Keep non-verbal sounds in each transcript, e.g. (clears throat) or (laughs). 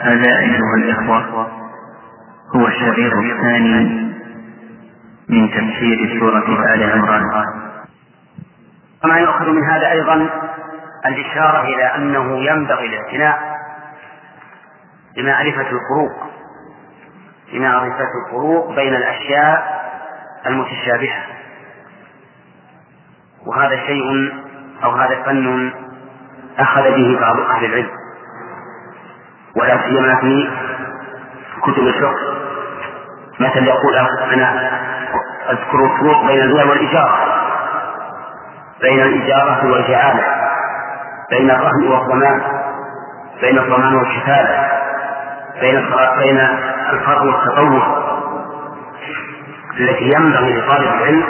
هذا أيها الإخوة هو الشريط الثاني من تفسير سورة آل عمران. وما يؤخذ من هذا أيضا الإشارة إلى أنه ينبغي الاعتناء بمعرفة الفروق بمعرفة الفروق بين الأشياء المتشابهة. وهذا شيء أو هذا فن أخذ به بعض أهل العلم. ولا سيما في كتب الفقه. مثلا يقول أنا أذكر الفروق بين البيع والإجارة. بين الإجارة والجعالة بين الرهن والضمان. بين الضمان والكفالة. بين بين الفرض والتطوع. التي ينبغي لطالب العلم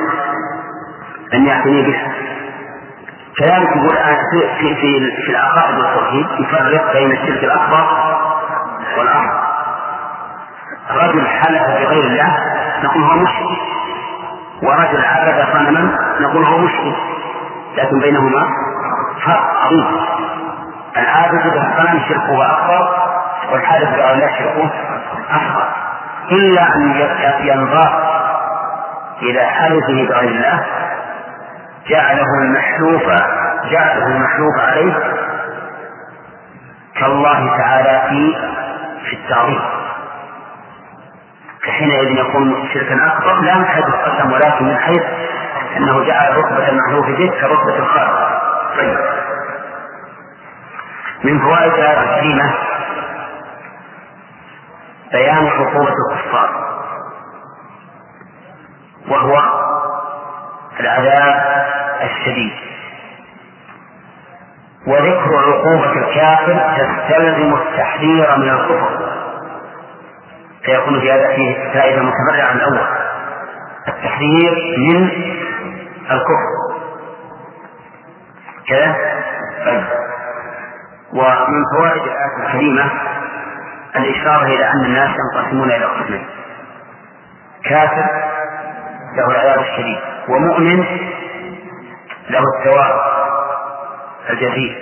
أن يعتني بها. كذلك يقول في في في, في العقائد والتوحيد يفرق بين الشرك الأكبر والأصغر رجل حلف بغير الله نقول هو مشرك ورجل عبد صنما نقول هو مشرك. لكن بينهما فرق عظيم. العابد بالصنم شركه أكبر والحادث بغير الله شركه أصغر. إلا أن ينضاف إلى حالته بغير الله جعله المحلوف جعله المحلوف عليه كالله تعالى في في التعظيم. فحينئذ يكون شركا أكبر لا من حيث القسم ولكن من حيث أنه جعل رتبه المحلوف به كرتبه الخالق طيب. من فوائد هذه الكلمة بيان عقوبه الكفار. وهو العذاب الشديد. وذكر عقوبة الكافر تستلزم التحذير من الكفر. فيكون في هذا فيه فائدة متفرعة عن الأول. التحذير من الكفر. كذا؟ طيب. ومن فوائد الآية الكريمة الإشارة إلى أن الناس ينقسمون إلى قسمين. كافر له العذاب الشديد. ومؤمن له الثواب الجزيل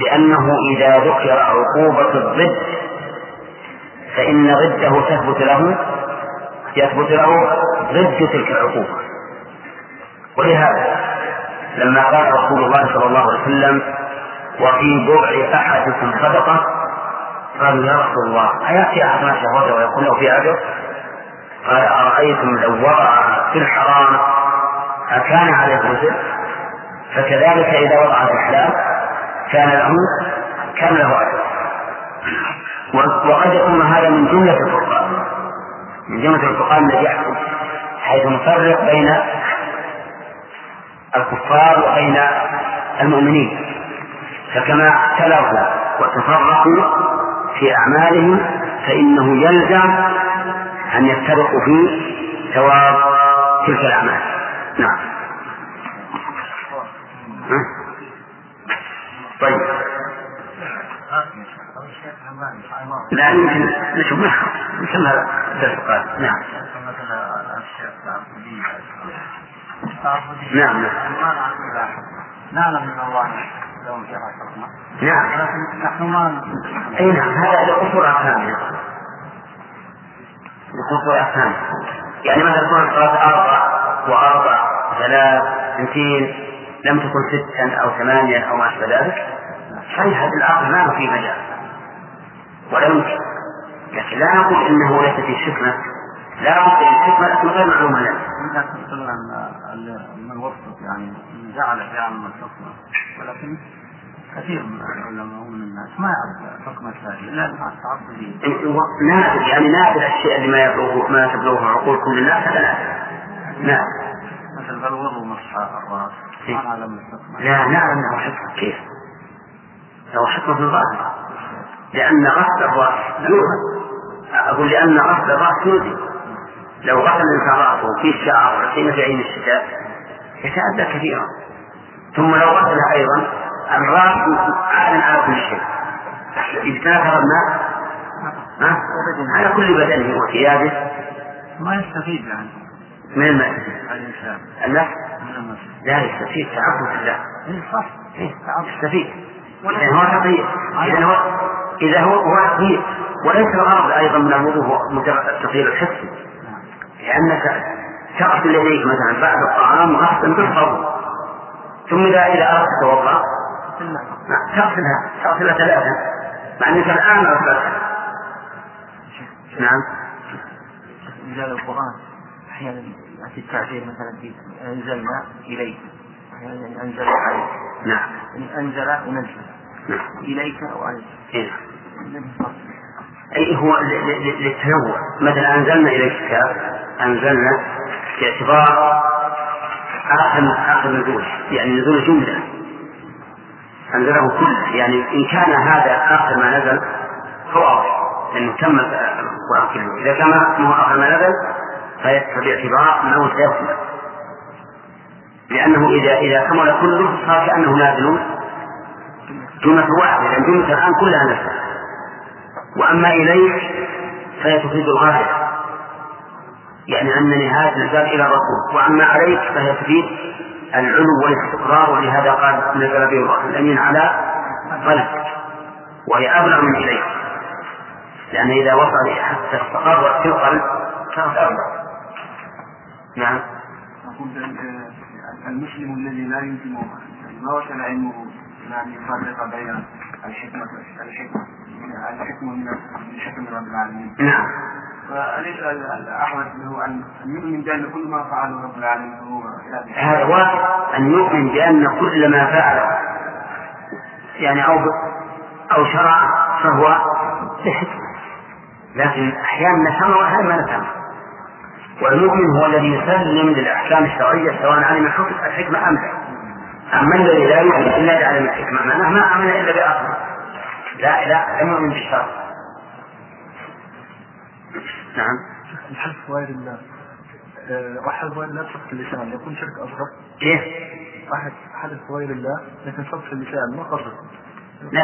لأنه إذا ذكر عقوبة الضد فإن ضده تثبت له يثبت له ضد تلك العقوبة. ولهذا لما قال رسول الله صلى الله عليه وسلم وفي بضع أحدكم صدقة؟ قالوا يا رسول الله أيأتي أحدنا شهوته ويقول له في أجر؟ قال أرأيتم لو وضعها في الحرام أكان عليه وزر فكذلك إذا وضع في الحلال كان له كان له أجر. وقد يكون هذا من جملة الفرقان من جملة الفرقان الذي يحكم حيث نفرق بين الكفار وبين المؤمنين. فكما اختلفوا وتفرقوا في أعمالهم فإنه يلزم أن يتفقوا في ثواب تلك الأعمال. نعم. طيب. لا يمكن نشوف نشوف هذا درس قال نعم. نعم نعم. نعلم من الله لهم نعم لكن نحن ما أي نعم هذا لقصور افهامنا لقصور افهامنا يعني مثلا تكون صلاة أربع وأربع ثلاث اثنتين لم تكن ستا أو ثمانية أو ما أشبه ذلك؟ صحيح العقل ما في مجال. ولا يمكن. لكن لا نقول إنه ليس في حكمة. لا نقول الحكمه لكن غير معلومة لنا. من وسط يعني جعل يعلم الحكمه ولكن كثير من العلماء ومن الناس ما يعرف حكمة هذه. الا مع التعصب نادر يعني نادر الشيء اللي ما يبلغه ما تبلغه عقول كل الناس هذا نادر. نعم. مثل الوضوء مسح الرأس؟ نعلم الحكمة. لا نعلم له حكمة كيف؟ له حكمة في الظاهر لأن غسل الرأس يوهم أقول لأن غسل الرأس يؤذي لو غسل الإنسان رأسه في الشعر حين في عين الشتاء يتأذى كثيرا. ثم لو غسل أيضا الرأس عال على كل شيء إذا الماء؟ على كل بدنه وثيابه. ما يستفيد يعني. من الماء. المسجد لا يستفيد تعبد الله. إيه إيه، يستفيد. إذا هو تقي إذا هو إذا هو هو تطهير وليس الغرض أيضا من الوضوء هو مجرد التطهير الحسي. لأنك تغسل يديك مثلا بعد الطعام غسلا بالصوم ثم إذا إذا أردت تتوضأ تغسلها تغسلها ثلاثة. مع أنك الآن غسلتها نعم. إنزال القرآن. أحيانا يأتي التعبير مثلا في أنزلنا إليك. أحيانا أنزل عليك نعم. يعني أنزل ونزل. نعم. إليك أو عليك. إيه. أي هو للتنوع. مثلا أنزلنا إليك الكتاب أنزلنا باعتبار آخر آخر نزول. يعني نزول جملة. أنزله كله يعني إن كان هذا آخر ما نزل أفضل لأنه تم القرآن كله إذا كان ما هو آخر ما نزل فباعتبار أنه سيكمل لأنه إذا إذا كمل كله صار كأنه نازل. جملة واحدة لأن جملة الآن كلها نزل وأما إليك فهي تفيد الغاية. يعني أن نهاية الإنسان إلى الرسول. وأما عليك فهي تفيد العلو والاستقرار ولهذا قال نزل به الروح الأمين على قلبك وهي أبلغ من إليك. لأن إذا وصل حتى استقر في القلب كانت أبلغ. نعم. أقول المسلم الذي لا يمكن ما وصل علمه يعني يفرق بين الحكمة الحكمة الحكمة من الحكمة رب العالمين. نعم. فأليس الأحوج له أن يؤمن بأن كل ما فعله رب العالمين هو هذا واجب أن يؤمن بأن كل ما فعل يعني أو أو شرع فهو بحكمة. لكن أحيانا نفهم وأحيانا ما نفهم والمؤمن هو الذي يسلم للأحكام الشرعية سواء علم الحكمة أم لا. أما الذي لا يؤمن إلا بعلم الحكمة. معناه ما آمن إلا بأصله لا لا لم يؤمن بالشرع. نعم. الحلف غير الله وحلف غير الله صدق اللسان. يكون شرك أصغر. كيف؟ واحد حلف غير الله لكن صدق اللسان ما قصد. لا.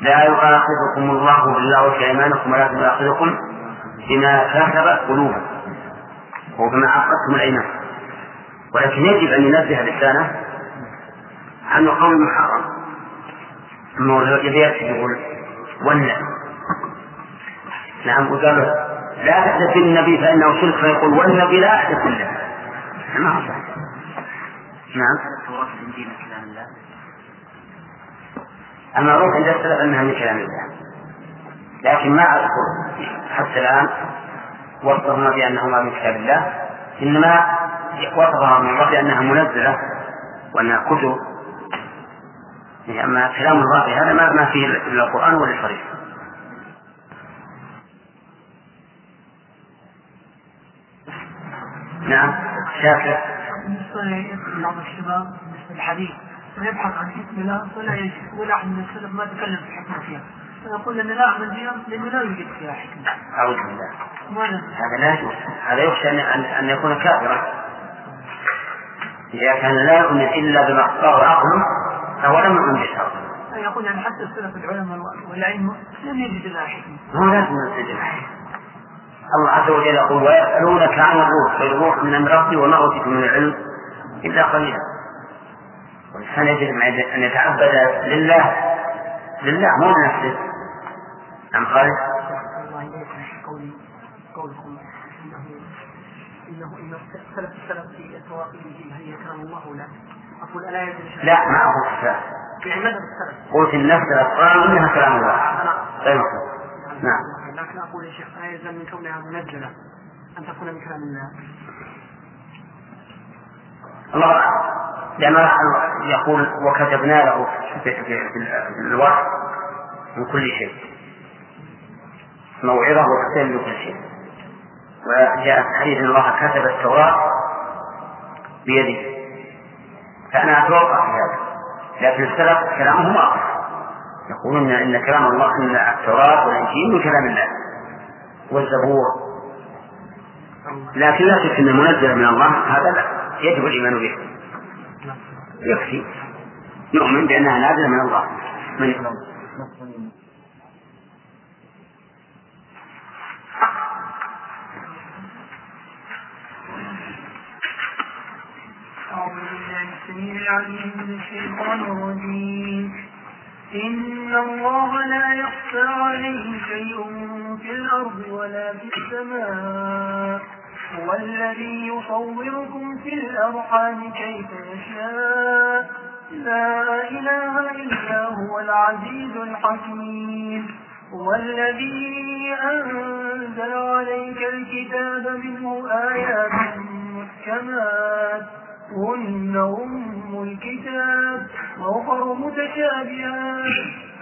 لا يؤاخذكم الله بالله في ايمانكم ولكن يؤاخذكم بما كسبت قلوبكم. وبما عقدتم الايمان ولكن يجب أن ينزه لسانه عن قول محرم. انه يبي يقول ون نعم وقال لا تحدث بالنبي فإنه شرك فيقول والنبي لا أحدث بالله ما صحيح نعم المعروف عند السلف انها من كلام الله. لكن ما أذكر حتى الآن وصفهما بأنهما من كتاب الله. إنما وصفهما من الله بانها منزلة وأنها كتب. يعني أما كلام الله في هذا ما, ما فيه إلا القرآن ولا الشريف نعم. شاكر. بالنسبة الشباب بالنسبة ويبحث عن حكم الله ولا يجد ولا من السلف ما تكلم في الحكمة فيها فيقول أن لا أعمل فيها لأنه لا يوجد فيها حكمة. أعوذ بالله؟ هذا لا يجوز هذا يخشى أن أن يكون كافرا. إذا كان لا يؤمن إلا بما اختاره عقله فهو لم يؤمن بالشرع. يقول يعني حتى السلف العلماء والعلم لم يجد لها حكمة. هو لازم يجد الله عز وجل يقول ويسألونك عن الروح فالروح من أمر ربي وما أوتيتم من العلم إلا قليلا. والإنسان يجب أن يتعبد لله لله مو لنفسه. نعم خالد قولكم إنه إنه إن سلف السلف في تواقيته هل يكرم الله ولا أقول ألا يدري لا ما أقول السلف. يعني مذهب السلف قلت النفس الأفكار إنها كلام الله. غير مخلوق نعم. لكن أقول يا شيخ لا يلزم من كونها منزلة أن تكون من كلام الله الله لأن يقول وكتبنا له في الوحي من كل شيء. موعظة وختم لكل شيء. وجاء في حديث الله كتب التوراة بيده. فأنا أتوقع في هذا. لكن السلف كلامهم واضح يقولون إن كلام الله إن التوراة والإنجيل من كلام الله. والزبور. لكن لا شك أن منزل من الله هذا لا. يجب الإيمان به. يكفي. نؤمن بأنها نازلة من الله. من السميع العليم من الشيطان إن الله لا يخفى عليه شيء في الأرض ولا في السماء. هو الذي يصوركم في الأرحام كيف يشاء. لا إله إلا هو العزيز الحكيم. هو الذي أنزل عليك الكتاب منه آيات محكمات. هن أم الكتاب وأخر متشابهات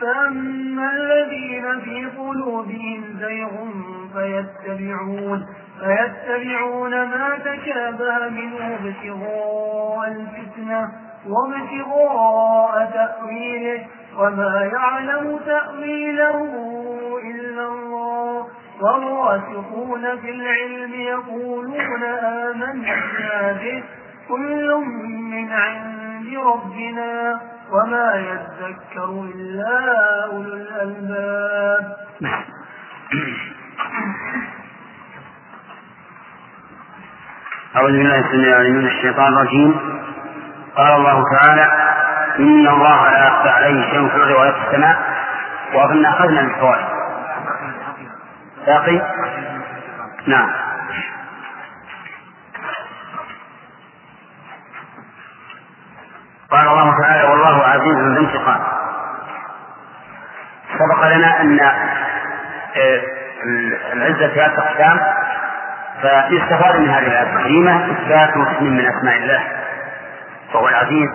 فأما الذين في قلوبهم زيغ فيتبعون فيتبعون ما تشابه منه ابتغاء الفتنة وابتغاء تأويله وما يعلم تأويله إلا الله والراسخون في العلم يقولون آمنا به كل من عند ربنا وما يذكر إلا أولو الألباب. أعوذ بالله السميع العليم من الشيطان الرجيم. قال الله تعالى إن الله لا يخفى عليه شيء في الأرض ولا في السماء وأظن أخذنا الفوائد باقي؟ نعم. تعالى والله عزيز ذو انتقام سبق لنا أن آه، العزة ثلاث أقسام فيستفاد من هذه الآية الكريمة إثبات اسم من أسماء الله فهو العزيز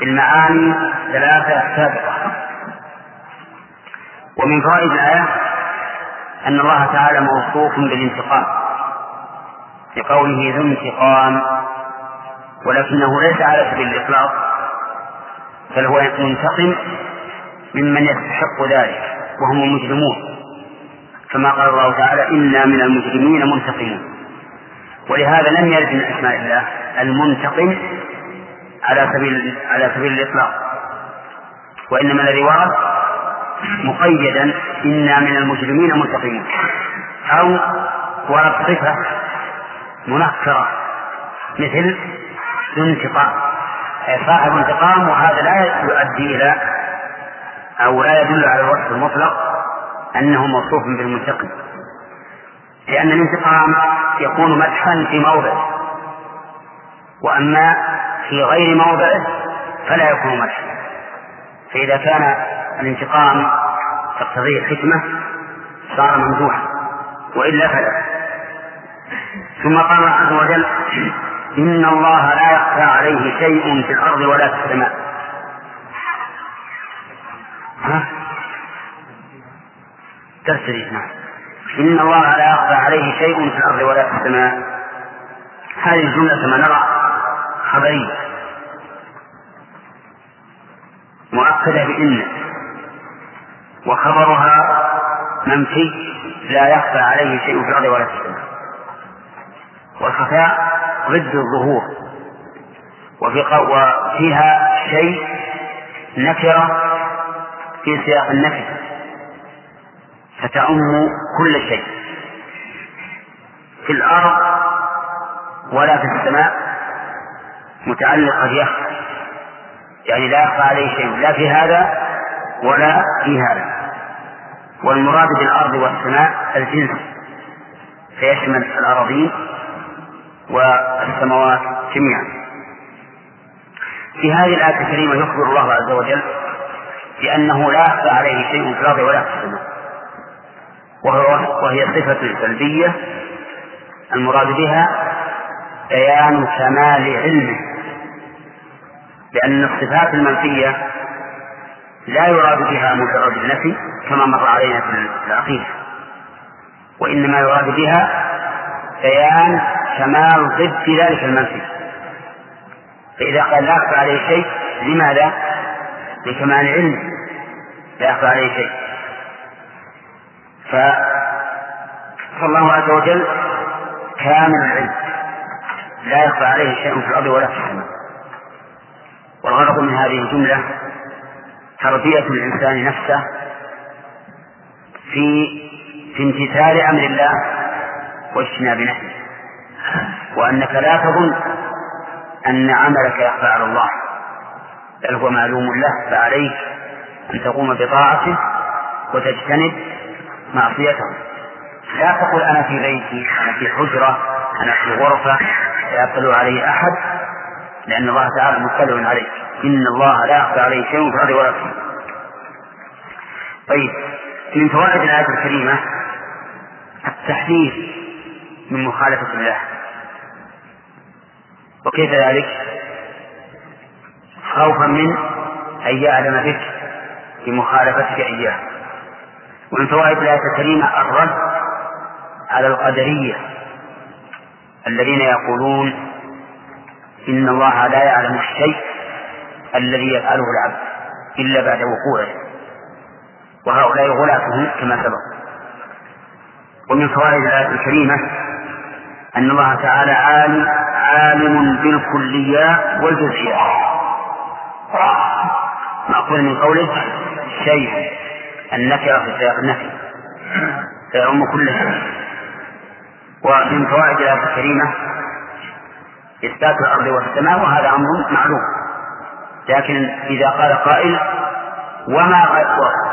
بالمعاني ثلاثة سابقة. ومن فوائد الآية أن الله تعالى موصوف بالانتقام لقوله ذو انتقام ولكنه ليس على سبيل الإطلاق بل هو منتقم ممن يستحق ذلك وهم المجرمون. كما قال الله تعالى إنا من المجرمين منتقمون. ولهذا لم يرد من أسماء الله المنتقم على سبيل على سبيل الإطلاق. وإنما الذي ورد مقيدا إنا من المجرمين منتقمون. أو ورد صفة منكرة مثل ذو انتقام صاحب انتقام وهذا لا يؤدي إلى أو لا يدل على الوصف المطلق أنه موصوف بالمنتقم. لأن الانتقام يكون مدحا في موضع وأما في غير موضعه فلا يكون مدحا. فإذا كان الانتقام تقتضيه الحكمة صار ممدوحا وإلا فلا. ثم قال الله عز وجل إن الله لا يخفى عليه شيء في الأرض ولا في السماء. ها؟ نعم. إن الله لا يخفى عليه شيء في الأرض ولا في السماء. هذه الجملة كما نرى خبرية. مؤكدة بإن. وخبرها منفي. لا يخفى عليه شيء في الأرض ولا في السماء. والخفاء ضد الظهور. وفي وفيها شيء نكرة في سياق النفي فتعم كل شيء. في الأرض ولا في السماء متعلقة بيخفى يعني لا يخفى عليه شيء. لا في هذا ولا في هذا. والمراد بالأرض والسماء الجنس. فيشمل الأراضين والسماوات جميعا. في هذه الآية الكريمة يخبر الله عز وجل بأنه لا يخفى عليه شيء في الأرض ولا في السماء. وهي صفة سلبية المراد بها بيان كمال علمه. لأن الصفات المنفية لا يراد بها مجرد النفي كما مر علينا في العقيدة وإنما يراد بها بيان كمال ضد ذلك المنفي فإذا قال لا يخفى عليه شيء لماذا؟ لكمال علمه لا يخفى عليه شيء. فالله عز وجل كامل العلم. لا يخفى عليه شيء في الأرض ولا في السماء. والغرض من هذه الجملة تربية الإنسان نفسه في في امتثال أمر الله واجتناب نهيه. وأنك لا تظن أن عملك يخفى على الله بل هو معلوم له فعليك أن تقوم بطاعته وتجتنب معصيته. لا تقول أنا في بيتي أنا في حجرة أنا في غرفة لا يطلع علي أحد لأن الله تعالى مطلع عليه إن الله لا يخفى عليه شيء في الأرض ولا في طيب من فوائد الآية الكريمة التحذير من مخالفة الله. وكيف ذلك؟ خوفا من أن يعلم بك بمخالفتك إياه. ومن فوائد الآية الكريمة الرد على القدرية الذين يقولون إن الله لا يعلم الشيء الذي يفعله العبد إلا بعد وقوعه. وهؤلاء غلاتهم كما سبق. ومن فوائد الآية الكريمة أن الله تعالى عالم عالم بالكليات والجزئيات مأخوذ من قوله؟ شيء. النكرة في سياق النفي فيعم كل شيء. ومن فوائد الآية الكريمة إثبات الأرض والسماء وهذا أمر معلوم لكن إذا قال قائل وما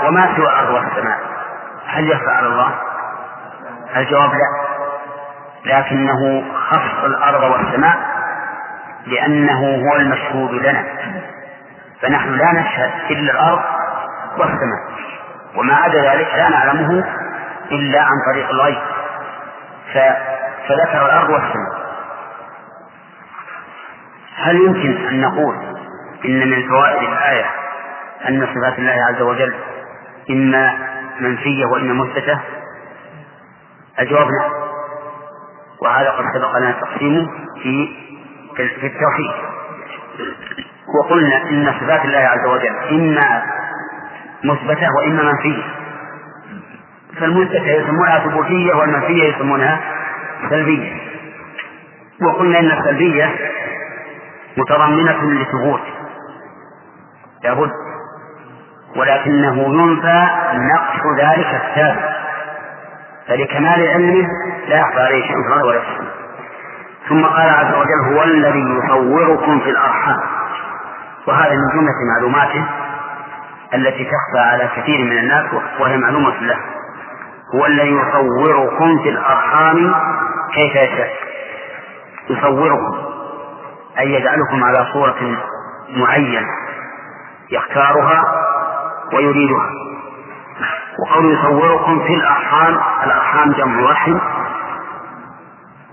وما سوى الأرض والسماء هل يخفى على الله؟ الجواب لا؟ لكنه خص الأرض والسماء لأنه هو المشهود لنا. فنحن لا نشهد إلا الأرض والسماء وما عدا ذلك لا نعلمه إلا عن طريق الغيب. فذكر الأرض والسماء. هل يمكن أن نقول إن من فوائد الآية أن صفات الله عز وجل إما منفية وإما مثبتة؟ الجواب نعم. وهذا قد سبق لنا تقسيمه في في التوحيد. وقلنا إن صفات الله عز وجل إما مثبتة وإما منفية. فالمثبتة يسمونها ثبوتية والمنفية يسمونها سلبية. وقلنا إن السلبية متضمنة لثبوت. لابد. ولكنه ينفى نقص ذلك الثابت فلكمال علمه لا يخفى عليه شيء في ولا في ثم قال عز وجل هو الذي يصوركم في الأرحام. وهذا من جملة معلوماته التي تخفى على كثير من الناس وهي معلومة له. هو الذي يصوركم في الأرحام كيف يشاء. يصوركم أي يجعلكم على صورة معينة يختارها ويريدها. وقول يصوركم في الأرحام الأرحام جمع رحم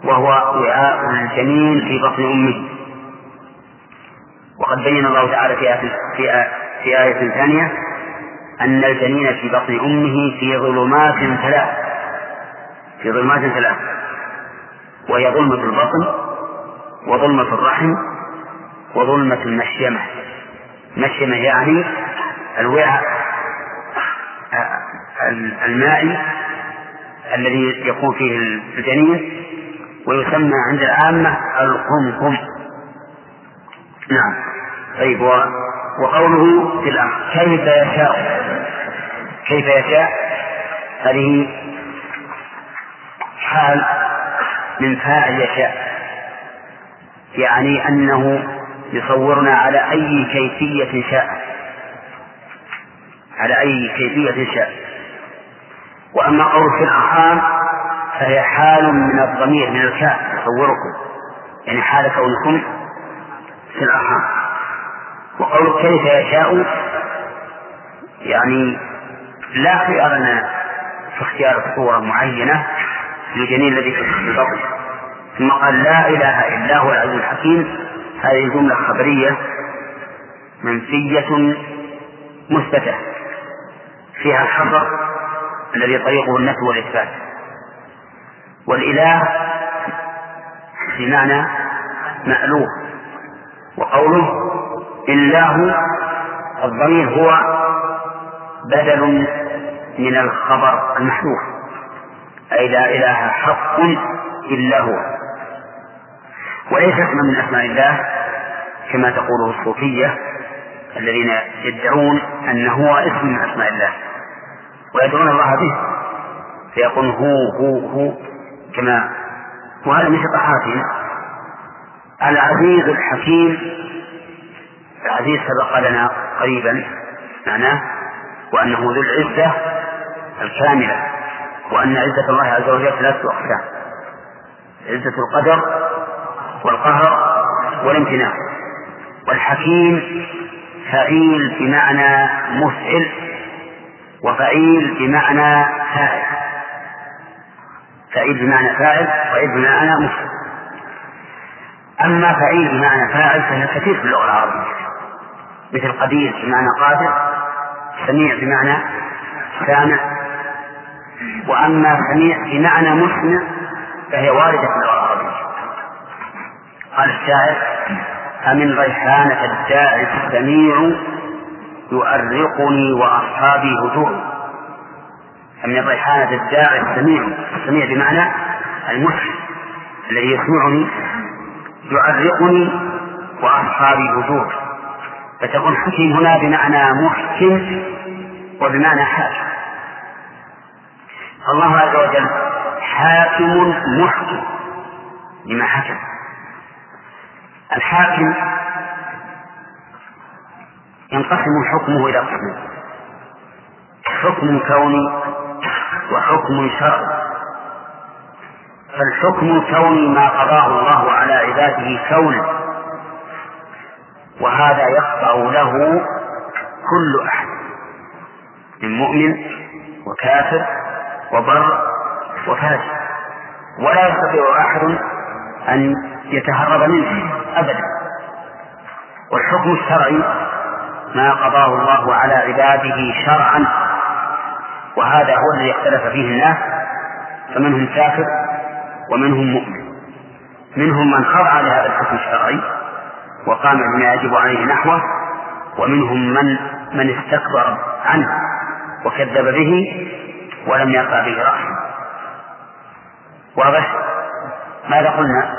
وهو وعاء الجنين في بطن أمه. وقد بين الله تعالى في آية, في, آية في آية ثانية أن الجنين في بطن أمه في ظلمات ثلاث في ظلمات ثلاث. وهي ظلمة البطن وظلمة الرحم وظلمة المشيمة. المشيمة يعني الوعاء المائي الذي يكون فيه الجنين ويسمى عند العامة القمقم نعم. طيب وقوله في الأمر كيف يشاء؟ كيف يشاء؟ هذه حال من فاعل يشاء. يعني أنه يصورنا على أي كيفية شاء. على أي كيفية شاء. وأما في الأرحام فهي حال من الضمير من الكاف يصوركم يعني حال كونكم في الأرحام. وقول كيف يشاء يعني لا خيار لنا في اختيار صورة معينة للجنين الذي في البطن ثم قال لا إله إلا هو العزيز الحكيم. هذه جملة خبرية منفية مثبتة فيها الحصر الذي طريقه النفي والإثبات. والإله بمعنى مألوه وقوله إله الضمير هو بدل من الخبر المحذوف أي لا إله حق إلا هو. وليس اسما من أسماء الله كما تقوله الصوفية الذين يدعون أنه هو اسم من أسماء الله. ويدعون الله به. فيقول هو هو هو كما وهذا من شطحاتهم العزيز الحكيم. العزيز سبق لنا قريبا معناه وأنه ذو العزة الكاملة وأن عزة الله عز وجل ثلاثة أقسام. عزة القدر والقهر والامتناع. والحكيم فعيل بمعنى مفعل وفعيل بمعنى فاعل. فعيل بمعنى فاعل وفعيل بمعنى مفعل أما فعيل بمعنى فاعل فهي كثير في اللغة العربية. مثل قدير بمعنى قادر سميع بمعنى سامع. وأما سميع بمعنى مسمع فهي واردة في اللغة العربية. قال الشاعر أمن ريحانة الداعي السميع يؤرقني وأصحابي هجوم. أمن ريحانة الداعي السميع. السميع بمعنى المسمع الذي يسمعني يؤرقني وأصحابي هجوم. فتكون حكم هنا بمعنى محكم وبمعنى حاكم. الله عز وجل حاكم محكم. لما حكم. الحاكم ينقسم حكمه إلى قسمين. حكم كوني وحكم شرعي فالحكم الكوني ما قضاه الله على عباده كونا وهذا يخضع له كل أحد. من مؤمن وكافر وبر وفاجر ولا يستطيع أحد أن يتهرب منه أبدا. والحكم الشرعي ما قضاه الله على عباده شرعا. وهذا هو الذي اختلف فيه الناس فمنهم كافر ومنهم مؤمن. منهم من خضع لهذا الحكم الشرعي وقام بما يجب عليه نحوه ومنهم من من استكبر عنه وكذب به ولم يقع به رأسه واضح؟ ماذا قلنا؟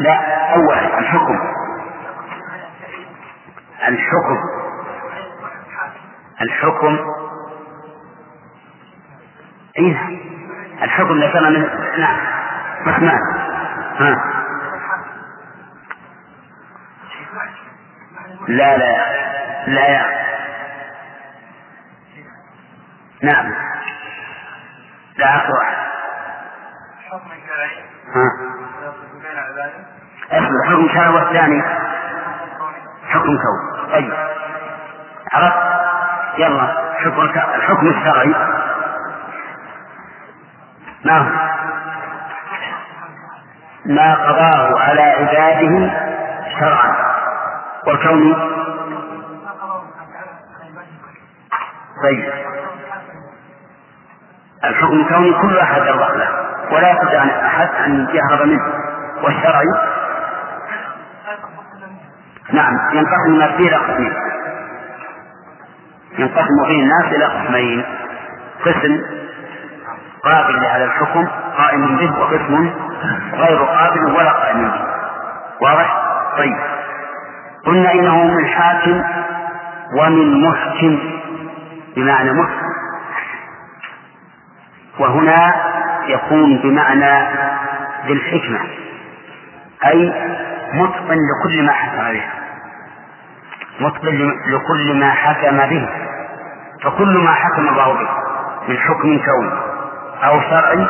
لا أول الحكم الحكم. الحكم. إيه؟ الحكم ذكرنا من نعم. رحمن ها. لا لا. لا. يا نعم. لا واحد حكم شرعي ها اصبر حكم شرعي والثاني. حكم كون طيب. عرفت؟ يلا حكم الحكم الشرعي. نعم. ما قضاه على عباده شرعا. والكون؟ طيب. الحكم الكوني كل أحد يرضى له ولا يستطيع أحد أن يهرب منه. والشرعي؟ نعم ينقسم الناس إلى قسمين. ينقسم فيه الناس إلى قسمين. قسم قابل لهذا الحكم قائم به وقسم غير قابل ولا قائم به. واضح؟ طيب. قلنا إنه من حاكم ومن محكم. بمعنى محكم. وهنا يكون بمعنى ذي الحكمة. أي متقن لكل ما حكم به متقن لكل ما حكم به. فكل ما حكم الله به من حكم كوني أو شرعي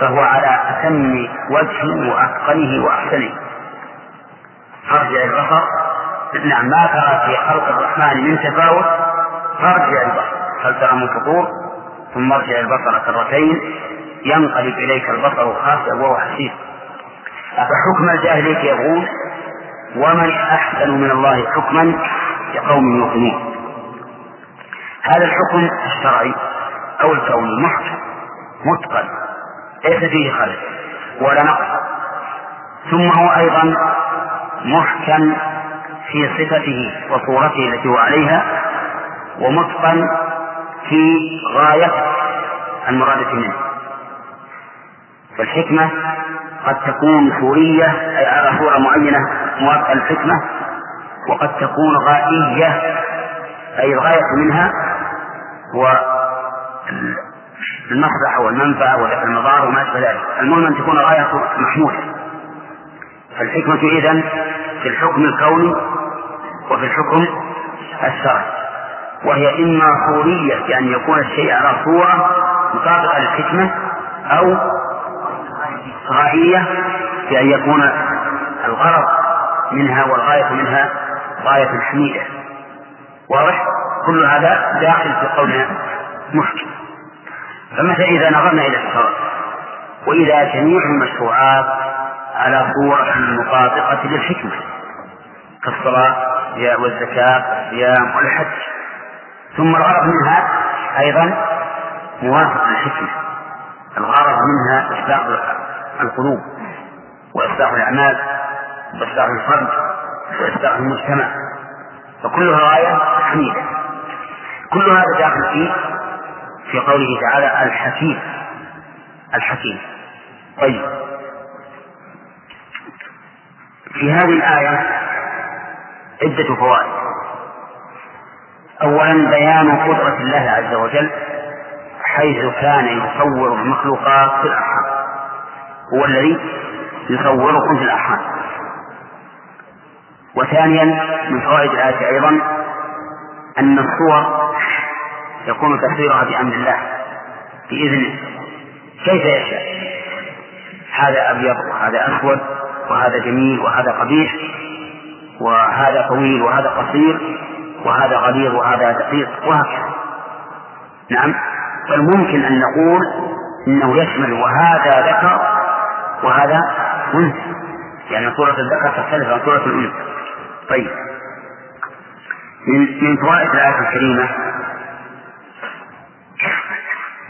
فهو على أتم وجه وأتقنه وأحسنه. فارجع البصر. نعم ما ترى في خلق الرحمن من تفاوت فارجع البصر. هل ترى من فطور؟ ثم ارجع البصر كرتين. ينقلب إليك البصر خاسئا وهو حسير. أفحكم الجاهلية يقول ومن أحسن من الله حكما لقوم يوقنون هذا الحكم الشرعي أو الكوني محكم متقن ليس فيه خلل ولا نقص. ثم هو أيضا محكم في صفته وصورته التي هو عليها ومتقن في غاية المرادة منه. فالحكمة قد تكون صورية أي على صورة معينة موافقة الحكمة وقد تكون غائية أي الغاية منها هو المصلحة والمنفعة ودفع المضار وما أشبه ذلك. المهم أن تكون غاية محمودة. فالحكمة إذن في الحكم الكوني وفي الحكم الشرعي. وهي إما صورية بأن يكون الشيء على صورة مطابقة للحكمة أو غائية بأن يكون الغرض منها والغاية منها غاية حميدة. واضح؟ كل هذا داخل في قولنا محكم. فمثلا إذا نظرنا إلى الشرع وإذا جميع المشروعات على صورة مطابقة للحكمة كالصلاة والزكاة والصيام والحج. ثم الغرض منها أيضا موافق للحكمة. الغرض منها إصلاح القلوب وإصلاح الأعمال. وإصلاح الفرد وإصلاح المجتمع. فكلها غاية حميدة. كل هذا داخل في في قوله تعالى الحكيم. الحكيم. طيب. في هذه الآية عدة فوائد. أولا بيان قدرة الله عز وجل حيث كان يصور المخلوقات في الأرحام. هو الذي يصوركم في الأرحام. وثانيا من فوائد الآية أيضا أن الصور يكون تصويرها بأمر الله بإذنه. كيف يشاء؟ هذا أبيض وهذا أسود وهذا جميل وهذا قبيح وهذا طويل وهذا قصير وهذا غليظ وهذا دقيق وهكذا. نعم. بل ممكن أن نقول إنه يشمل وهذا ذكر وهذا أنثى. يعني صورة الذكر تختلف عن صورة الأنثى. طيب. من فوائد الآية الكريمة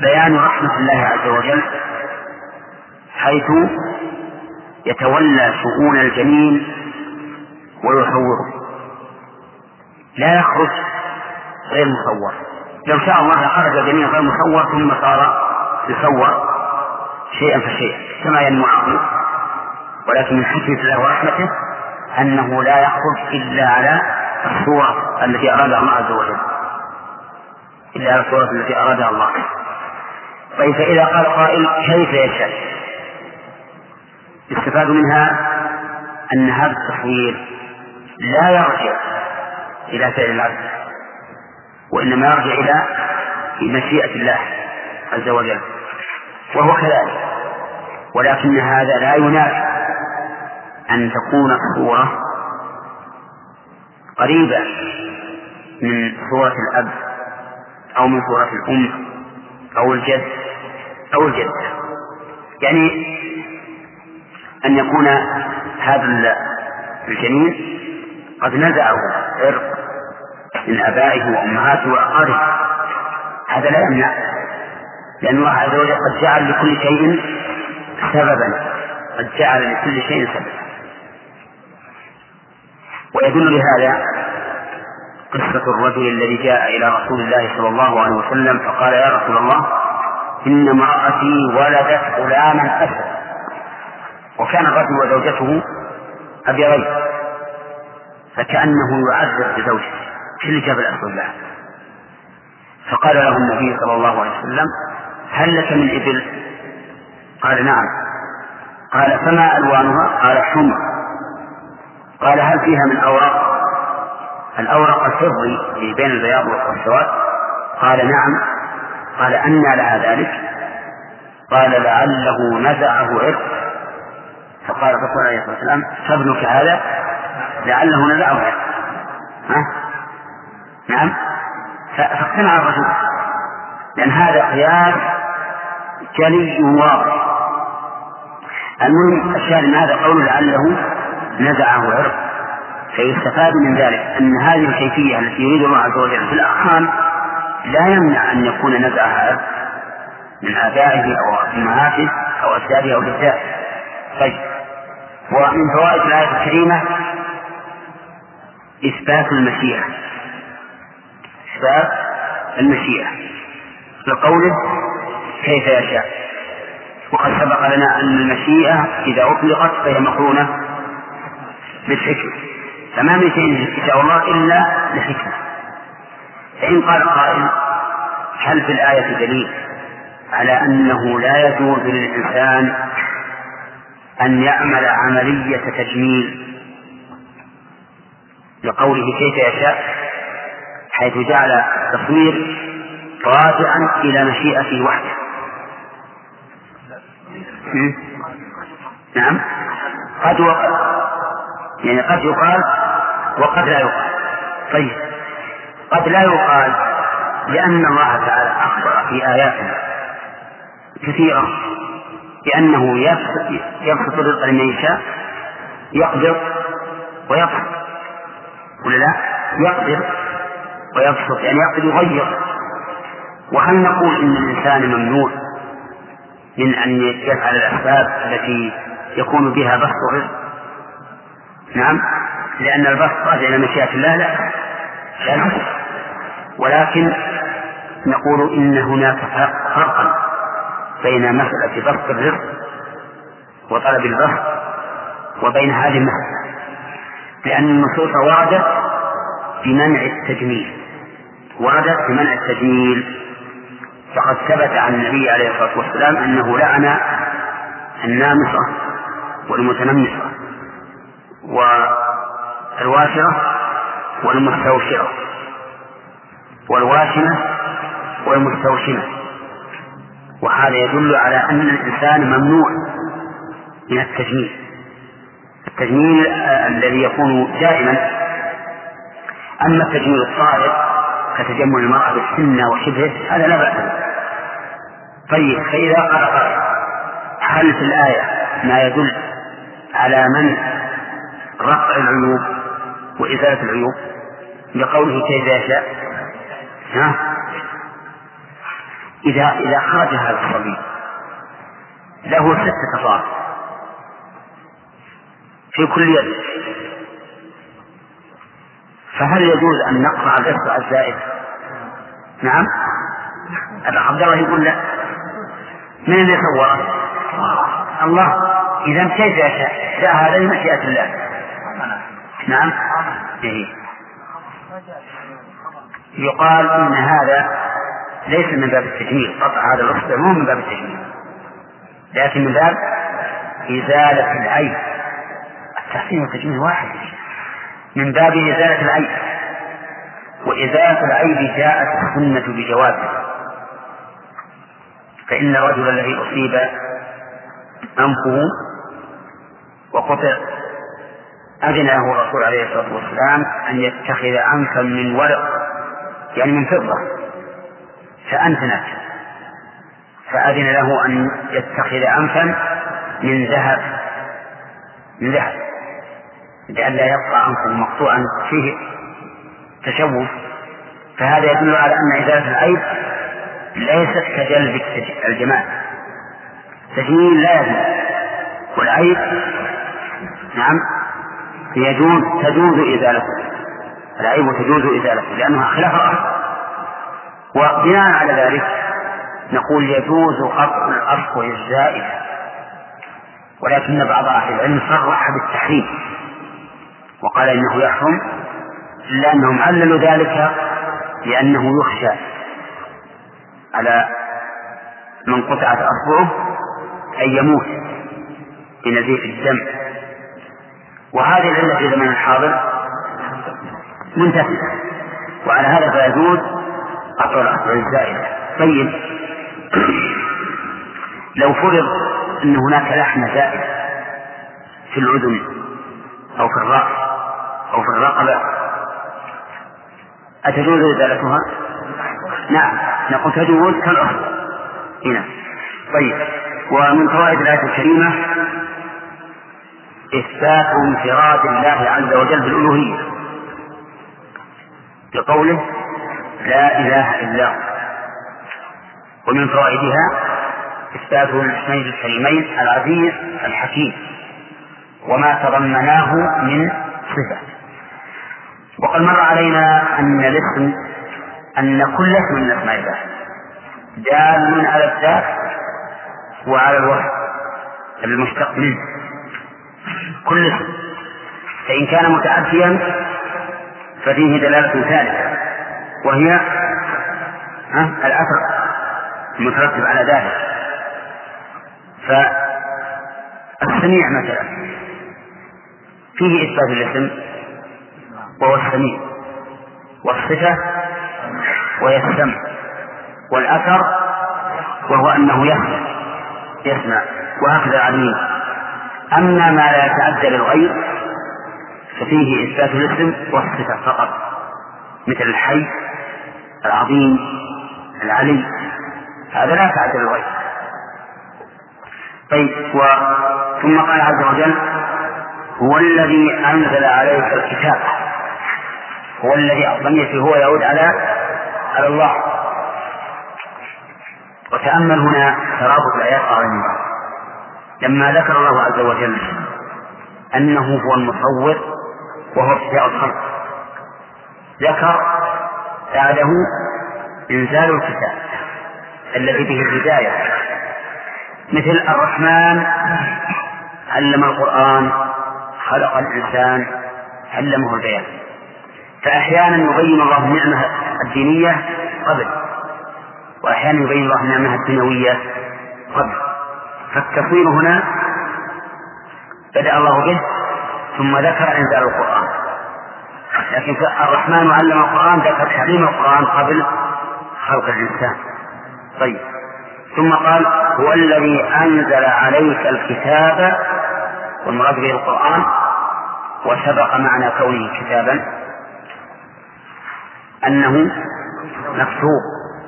بيان رحمة الله عز وجل حيث يتولى شؤون الجنين ويصوره لا يخرج غير مصور. لو شاء الله لخرج الجنين غير مصور ثم صار يصور شيئا فشيئا كما ينمو ولكن من حكمة الله ورحمته أنه لا يخرج إلا على الصورة التي أرادها الله عز وجل. إلا على الصورة التي أرادها الله. طيب فإذا قال قائل كيف يشاء يستفاد منها أن هذا التصوير لا يرجع إلى فعل العبد وإنما يرجع إلى مشيئة الله عز وجل وهو كذلك. ولكن هذا لا ينافي أن تكون الصورة قريبة من صورة الأب أو من صورة الأم أو الجد أو الجدة. يعني أن يكون هذا الجنين قد نزعه عرق من آبائه وأمهاته وأقاربه. هذا لا يمنع لأن الله عز وجل قد جعل لكل شيء سببا قد جعل لكل شيء سببا. ويدل لهذا قصة الرجل الذي جاء إلى رسول الله صلى الله عليه وسلم فقال يا رسول الله إن امرأتي ولدت غلاما أسد وكان الرجل وزوجته أبيضين فكأنه يعذب بزوجته في الإجابة الأسود له فقال له النبي صلى الله عليه وسلم هل لك من إبل؟ قال نعم قال فما ألوانها؟ قال حمر قال هل فيها من أوراق؟ الأوراق الفضي اللي بين البياض والسواد قال نعم. قال أنى لها ذلك؟ قال لعله نزعه عرق. فقال الرسول عليه الصلاة والسلام فابنك هذا؟ لعله نزعه عرق. ها؟ نعم. فاقتنع الرجل. لأن هذا قياس جلي واضح. المهم الشاهد من هذا قول لعله نزعه عرق فيستفاد من ذلك أن هذه الكيفية التي يريد الله عز وجل في الأرحام لا يمنع أن يكون نزعها عرق من آبائه أو أمهاته أو أجداده أو جداته طيب. ومن فوائد الآية الكريمة إثبات المشيئة. إثبات المشيئة. لقوله كيف يشاء. وقد سبق لنا أن المشيئة إذا أطلقت فهي مقرونة. بالحكمة. فما من شيء يشاء الله إلا لحكمة فإن قال قائل هل في الآية دليل على أنه لا يجوز للإنسان أن يعمل عملية تجميل لقوله كيف يشاء حيث جعل التصوير راجعا إلى مشيئته وحده؟ نعم. قد وقد يعني قد يقال وقد لا يقال. طيب. قد لا يقال لأن الله تعالى أخبر في آيات كثيرة بأنه يبسط الرزق لمن يشاء يقدر ويبسط ولا لا؟ يقدر ويبسط يعني يقدر يغير. وهل نقول إن الإنسان ممنوع من أن يفعل الأسباب التي يكون بها بسط الرزق؟ نعم. لأن البسط راجع إلى مشيئة الله لا. لا ولكن نقول إن هناك فرقا بين مسألة بسط الرزق وطلب البسط وبين هذه المسألة. لأن النصوص وردت بمنع التجميل. وردت بمنع التجميل. فقد ثبت عن النبي عليه الصلاة والسلام أنه لعن النامصة والمتنمصة. والواشرة والمستوشرة والواشمة والمستوشمة وهذا يدل على أن الإنسان ممنوع من التجميل. التجميل الذي يكون دائما. أما التجميل الصائب كتجمل المرأة بالسنة وشبهه هذا لا بأس طيب فإذا قال هل في الآية ما يدل على من رفع العيوب وإزالة العيوب بقوله كيف يشاء ها؟ إذا إذا خرج هذا الصبي له ستة أطراف في كل يد. فهل يجوز أن نقطع الإصبع الزائد؟ نعم. عبد الله يقول لا. من اللي صوره؟ الله. إذا كيف يشاء؟ جاء هذا لمشيئة الله. نعم. إيه. يقال إن هذا ليس من باب التجميل. قطع هذا الإصبع مو من باب التجميل. لكن من باب إزالة العيب. التحسين والتجميل واحد. من باب إزالة العيب. وإزالة العيب جاءت السنة بجوازه. فإن الرجل الذي أصيب أنفه وقطع أذن له الرسول عليه الصلاة والسلام أن يتخذ أنفا من ورق يعني من فضة فأنتنت فأذن له أن يتخذ أنفا من ذهب من ذهب لئلا يبقى أنفه مقطوعا فيه تشوه. فهذا يدل على أن إزالة العيب ليست كجلب الجمال. تجميل لا يجوز والعيب نعم يجوز تجوز إزالته. العيب تجوز إزالته لأنها خلاف الأصل وبناء على ذلك نقول يجوز قطع الأصل الزائدة ولكن بعض أهل العلم صرح بالتحريم. وقال إنه يحرم إلا أنهم عللوا ذلك لأنه يخشى على من قطعت أصبعه أن يموت بنزيف الدم. وهذه العلة في زمن الحاضر منتفية. وعلى هذا فيجوز قطع الأصبع الزائدة. طيب. (clears throat) لو فرض أن هناك لحمة زائدة في الأذن أو في الرأس أو في الرقبة أتجوز إزالتها؟ نعم. نقول تجوز كالأصل هنا. طيب. ومن فوائد الآية الكريمة إثبات انفراد الله عز وجل بالألوهية. بقوله لا إله إلا هو. ومن فوائدها إثبات الاسمين الكريمين العزيز الحكيم. وما تضمناه من صفة. وقد مر علينا أن الاسم أن كل اسم من أسماء الله دال على الذات وعلى الوصف المشتق منه كل اسم فإن كان متعديا ففيه دلالة ثالثة وهي الأثر المترتب على ذلك. فالسميع مثلا فيه إثبات الاسم وهو السميع والصفة وهي السمع والأثر وهو أنه يسمع يسمع وهكذا عليم أما ما لا يتعدى للغير ففيه إثبات الاسم والصفة فقط مثل الحي العظيم العلي هذا لا يتعدى للغير. طيب و... ثم قال عز وجل هو الذي أنزل عليك الكتاب هو الذي الضمير هو يعود على على الله. وتأمل هنا ترابط الآيات بعض. لما ذكر الله عز وجل أنه هو المصور وهو ابتداء الخلق ذكر بعده إنزال الكتاب الذي به الهداية مثل الرحمن علم القرآن خلق الإنسان علمه البيان. فأحيانا يبين الله النعمة الدينية قبل وأحيانا يبين الله النعمة الدنيوية قبل. فالتصوير هنا بدأ الله به ثم ذكر إنزال القرآن. لكن الرحمن علم القرآن ذكر تعليم القرآن قبل خلق الإنسان. طيب. ثم قال هو الذي أنزل عليك الكتاب والمراد به القرآن وسبق معنى كونه كتابا أنه مكتوب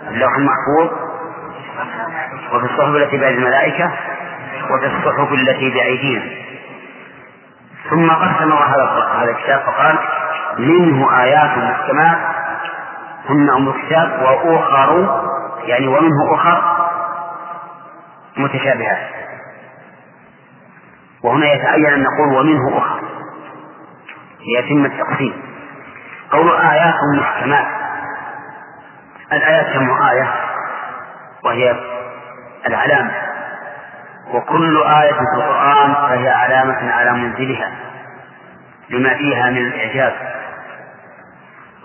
اللوح المحفوظ وفي الصحف التي بأيدي الملائكة وفي الصحف التي بأيدينا. ثم قسم هذا هذا الكتاب فقال منه آيات محكمات هن أم الكتاب وأخر يعني ومنه أخر متشابهات. وهنا يتعين أن نقول ومنه أخر ليتم التقسيم. قول آيات محكمات. الآيات جمع آية؟ وهي العلامة وكل آية في القرآن فهي علامة على منزلها لما فيها من الإعجاز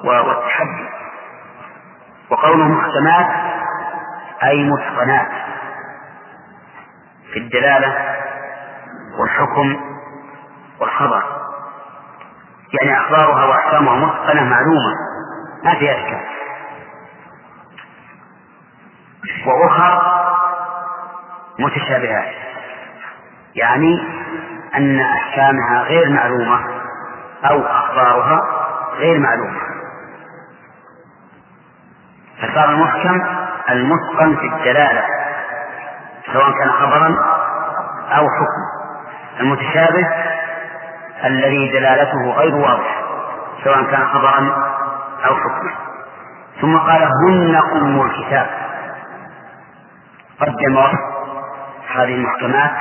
والتحدي. وقوله محكمات أي متقنات في الدلالة والحكم والخبر. يعني أخبارها وأحكامها متقنة معلومة ما فيها إشكال. وأخر متشابهات. يعني أن أحكامها غير معلومة أو أخبارها غير معلومة. فصار المحكم المتقن في الدلالة سواء كان خبرا أو حكم المتشابه الذي دلالته غير واضحة سواء كان خبرا أو حكما. ثم قال هن أم الكتاب. قدم وصف هذه المحكمات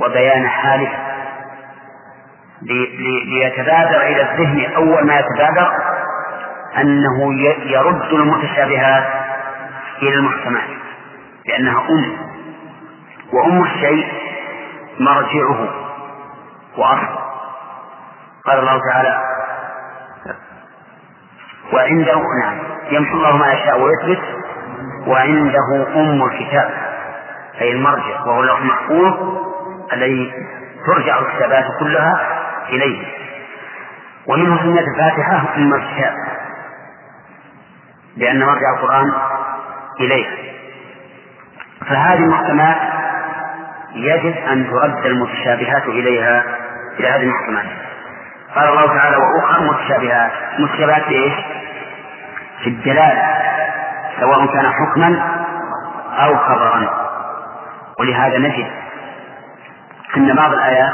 وبيان حالها. ليتبادر إلى الذهن أول ما يتبادر أنه يرد المتشابهات إلى المحكمات لأنها أم وأم الشيء مرجعه وأصله قال الله تعالى وعنده نعم يمحو الله ما يشاء ويثبت وعنده أم الكتاب. أي المرجع وهو اللوح المحفوظ الذي ترجع الكتابات كلها إليه. ومنه سنة الفاتحة أم الكتاب لأن مرجع القرآن إليه. فهذه المحكمات يجب أن ترد المتشابهات إليها إلى هذه المحكمات. قال الله تعالى وأخرى متشابهات متشابهات إيش؟ في الدلالة سواء كان حكما أو خبرا. ولهذا نجد أن بعض الآيات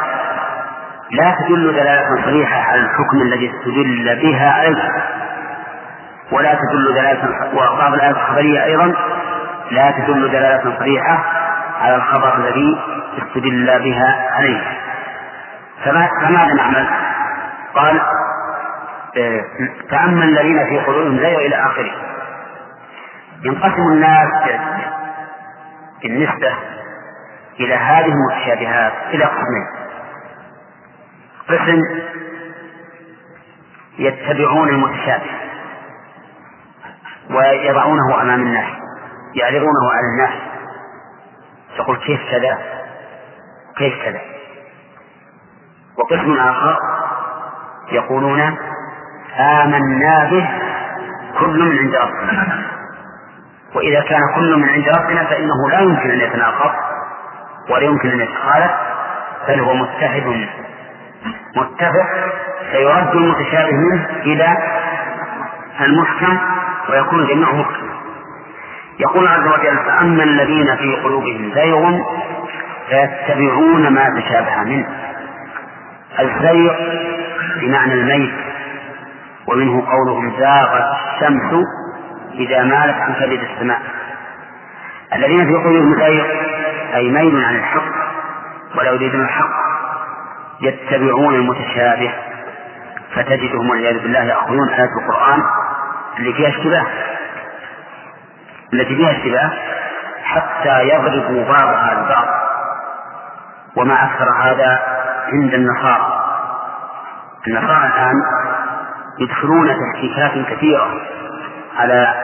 لا تدل دلالة صريحة على الحكم الذي استدل بها عليه ولا تدل دلالة وبعض الآيات الخبرية أيضا لا تدل دلالة صريحة على الخبر الذي استدل بها عليه فماذا نعمل؟ قال تأمل الذين في قلوبهم زيغ إلى آخره ينقسم الناس بالنسبة إلى هذه المتشابهات إلى قسمين. قسم يتبعون المتشابه ويضعونه أمام الناس يعرضونه على الناس. تقول كيف كذا؟ كيف كذا؟ وقسم آخر يقولون آمنا به كل من عند ربنا. وإذا كان كل من عند ربنا فإنه لا يمكن أن يتناقض. ولا يمكن أن يتخالف بل هو متحد متفق فيرد المتشابه منه إلى المحكم ويكون جميعه محكم. يقول عز وجل فأما الذين في قلوبهم زيغ فيتبعون ما تشابه منه. الزيغ بمعنى الميت ومنه قولهم زاغت الشمس إذا مالت عن كبد السماء. الذين في قلوبهم زيغ أي ميل عن الحق ولا يريدون الحق يتبعون المتشابه فتجدهم والعياذ بالله يأخذون آيات القرآن اللي فيها اشتباه. التي فيها اشتباه حتى يضربوا بعضها البعض وما أكثر هذا عند النصارى. النصارى الآن يدخلون تحقيقات كثيرة على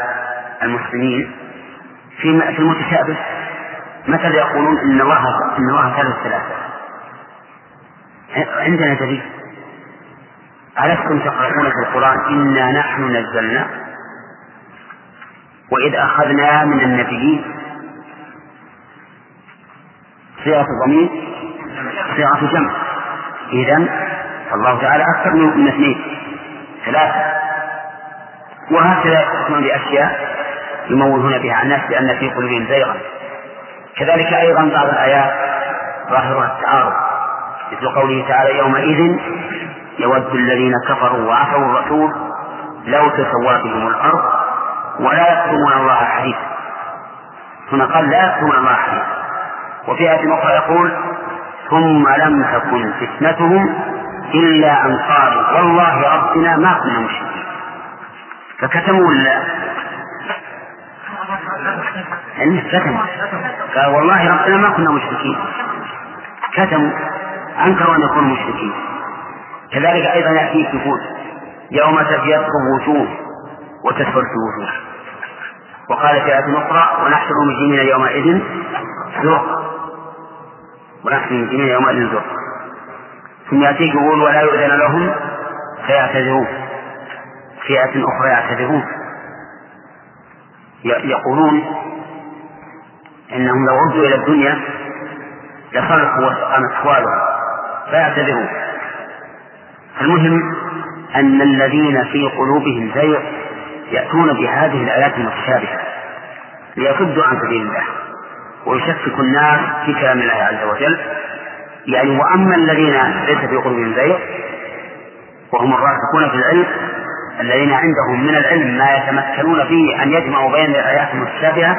المسلمين في في المتشابه. مثلا يقولون إن الله إن الله ثالث ثلاثة عندنا دليل. ألستم تقرؤون في القرآن إنا نحن نزلنا؟ وإذ أخذنا من النبيين. صيغة ضمير صيغة جمع إذا الله تعالى أكثر من اثنين. ثلاثة. وهكذا يقسمون بأشياء يموهون بها الناس لأن في قلوبهم زيغا كذلك أيضا بعض الآيات ظاهرها التعارض مثل قوله تعالى يومئذ يود الذين كفروا وعصوا الرسول لو تسوى بهم الأرض ولا يكتمون الله حديثا. هنا قال لا يكتمون الله حديثا. وفي آية أخرى يقول ثم لم تكن فتنتهم إلا أن قالوا والله ربنا ما كنا مشركين. فكتموا ولا يعني كتموا قال والله ربنا ما كنا مشركين. كتموا. أنكروا أن يكونوا مشركين. كذلك أيضا يأتي السكوت يوم تبيض وجوه وتسود وجوه وقال في آية أخرى ونحشر المجرمين يومئذ زرقا. ونحشر المجرمين يومئذ زرقا. ثم يأتيك يقول ولا يؤذن لهم فيعتذرون. في آية أخرى يعتذرون. يقولون إنهم لو ردوا إلى الدنيا لصلحوا واستقامت أحوالهم فيعتذرون المهم أن الذين في قلوبهم زيغ يأتون بهذه الآيات المتشابهة ليصدوا عن سبيل الله ويشكك الناس في كلام الله عز وجل. يعني وأما الذين ليس في قلوبهم زيغ وهم الراسخون في العلم الذين عندهم من العلم ما يتمكنون فيه أن يجمعوا بين الآيات المتشابهة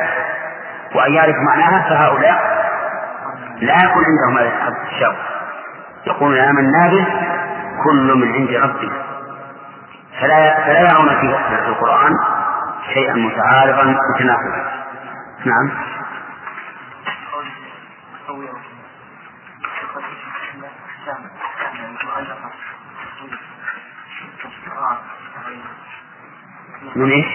وأن يعرفوا معناها فهؤلاء لا يكون عندهم هذا الشوق يقولون آمنا به كل من عند ربنا. فلا فلا يرون في القرآن شيئا متعارضا متناقضا. نعم. من إيش؟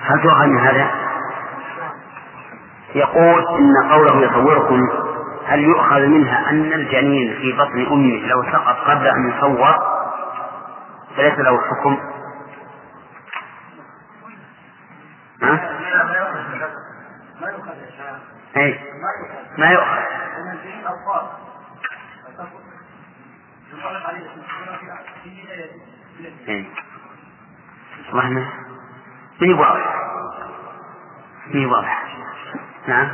هل تؤخذ من هذا؟ يقول إن قوله يصوركم هل يؤخذ منها أن الجنين في بطن أمه لو سقط قبل أن يصور فليس له حكم؟ ها؟ أي ما يؤخذ إيه. والله (laughs) ما هي واضح هي واضح نعم.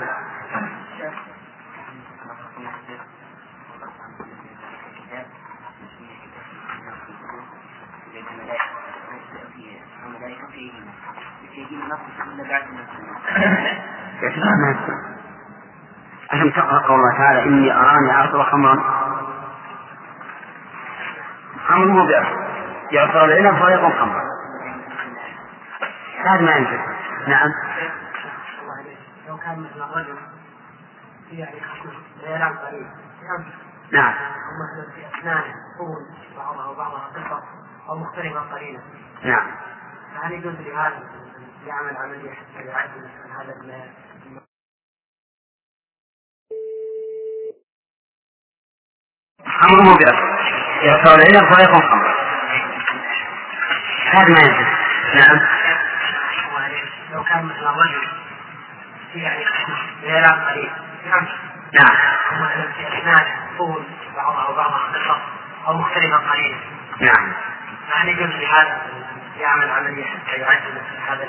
ألم تقرأ قول الله تعالى إني أراني أعصر خمرا خمر مو يعصر العنب فيكون خمرا هذا ما ينفع. نعم. لو كان مثل الرجل يعني ليلان قليل نعم. أو مثلا في اسنانه طول بعضها وبعضها قصر أو مختلفة قليلا نعم. فهل يجوز لهذا يعمل عملية حتى يعدل هذا المال؟ أمره بأصل إذا صار العنب فلا يكون خمر هذا ما ينزل نعم. لو كان مثلا رجل يعني غيران قليل. نعم. نعم. مثلا في اسنانه طول بعضها وبعضها قصر أو مختلفا قليلا نعم. هل يجوز لهذا يعمل عمليه حتى يعدل هذا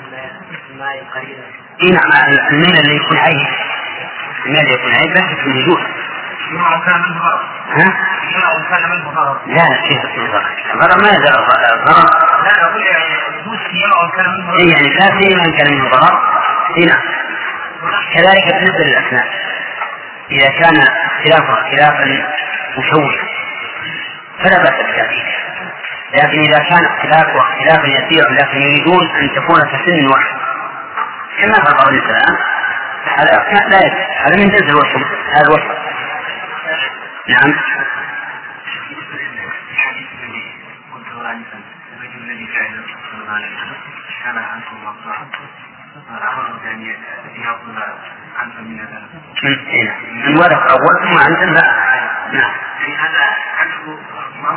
الماء قليلا؟ اي نعم. الميل اللي يكون عيب. الميل اللي يكون عيب لا يكون وجوه كان منه ها؟ كان منه لا كيف ضرر؟ الضرر ما ضرر. لا أقول يعني يجوز يرى كان منه اي يعني لا سيما ان كان منه ضرر. اي نعم. كذلك بالنسبة للاسنان إذا كان اختلافه اختلافا مشوشا فلا بأس بتاكيده لكن إذا كان اختلافه اختلافا يسيرا لكن يريدون أن تكون كسن واحد. كما بعض النساء هذا لا يجوز. هذا من جنس الوصف. هذا الوصف. نعم. الحديث الذي قلته الرجل الذي عنفا من هذا من ورق اول ثم عند لا. نعم. يعني هذا عنه ما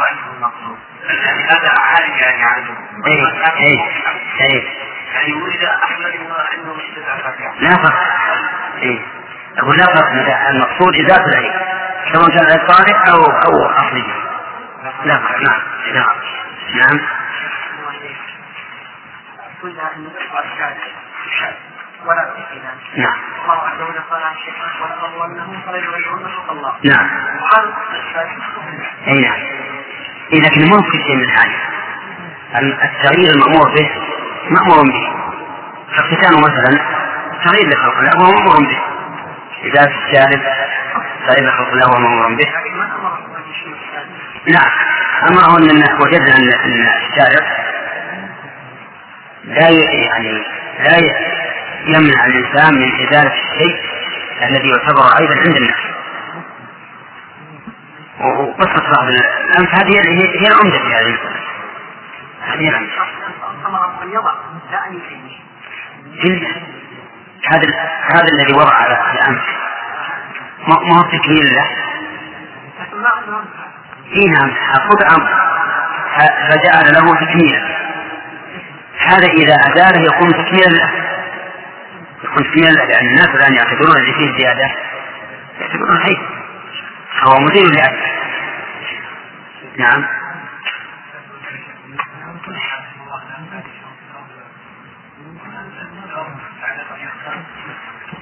عنه المقصود يعني هذا عالي يعني عنه اي اي يعني ولد احمد مشتبه فاكهه لا فرق. اي أقول لا فرق. المقصود إزالة العيب سواء كان العيب طارئ أو أو اصلي لا نعم نعم نعم. نعم. الله عز وجل قال عن فلا يغيرون خلق الله نعم. وقال أي نعم. لكن مو كل شيء من هذا التغيير المأمور به مأمور به. فالختان مثلا تغيير لخلق الله مأمور به. في الشارب تغيير لخلق الله وهو مأمور به. نعم أمره أن وجدنا أن الشارع لا يعني لا يمنع الإنسان من إزالة الشيء الذي يعتبر عيبا عند الناس. وقصة بعض الأنف هذه هي هي العمدة في هذه المسألة هذه هي العمدة هذا هذا الذي وضع على الأنف ما ما هو تكميل له؟ اي نعم خذ أمر. فجعل له تكميلا هذا إذا أزاله يكون تكميلا له. يكون تكميلا له لأن الناس الآن يعتبرون اللي فيه زيادة. يعتبرون حي فهو مزيل لاجله نعم.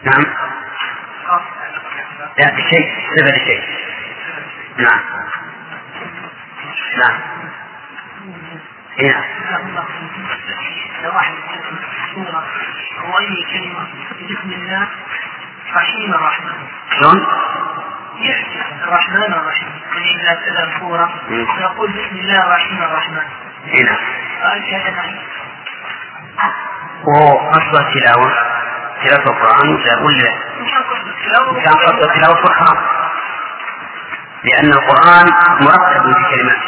نعم. لا بشيء صفة لشيء نعم. نعم. نعم لو واحد سورة أو أي كلمة بسم الله رحيم الرحمن شلون؟ الرحمن الرحيم. يعني إذا كذا سورة مم. يقول بسم الله الرحيم الرحمن كذا نعم وأصل التلاوة تلاوة القرآن إن كان قصد التلاوة حرام لأن القرآن مرتب في كلمات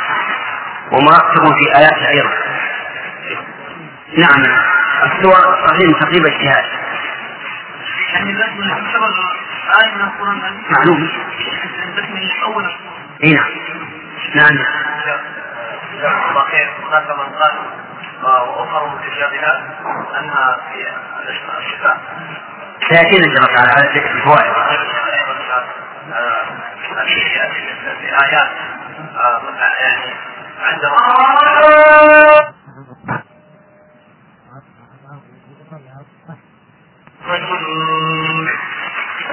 ومرتب في آيات أيضا. نعم. السور صحيح تقريب اجتهاد. يعني البسملة تعتبر آية من القرآن معلوم. إي نعم. نعم. جزاكم الله خير هناك من قال متشابهات انها في الشفاء شاء الله تعالى على ذكر الفوائد آه، يعني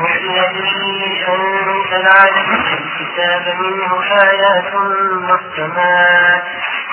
والذي أنزل عليك الكتاب منه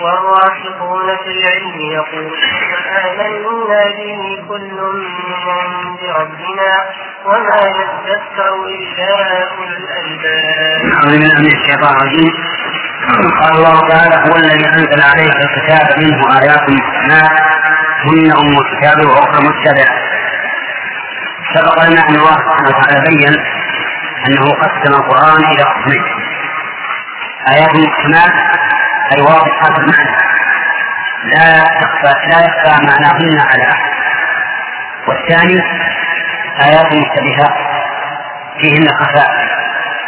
والراسخون في العلم يقولون آمنا به كل من بربنا وما يذكر إلا أولو الألباب. أعوذ بالله من الشيطان الرجيم. قال الله تعالى هو الذي أنزل عليك الكتاب منه آيات محكمات هن أم الكتاب وأخرى متبعة. سبق لنا أن الله سبحانه وتعالى بين أنه قسم القرآن إلى قسمين. آيات محكمات أي واضحات المعنى. لا تخفى لا يخفى معناهن على أحد. والثاني آيات مشتبهات فيهن خفاء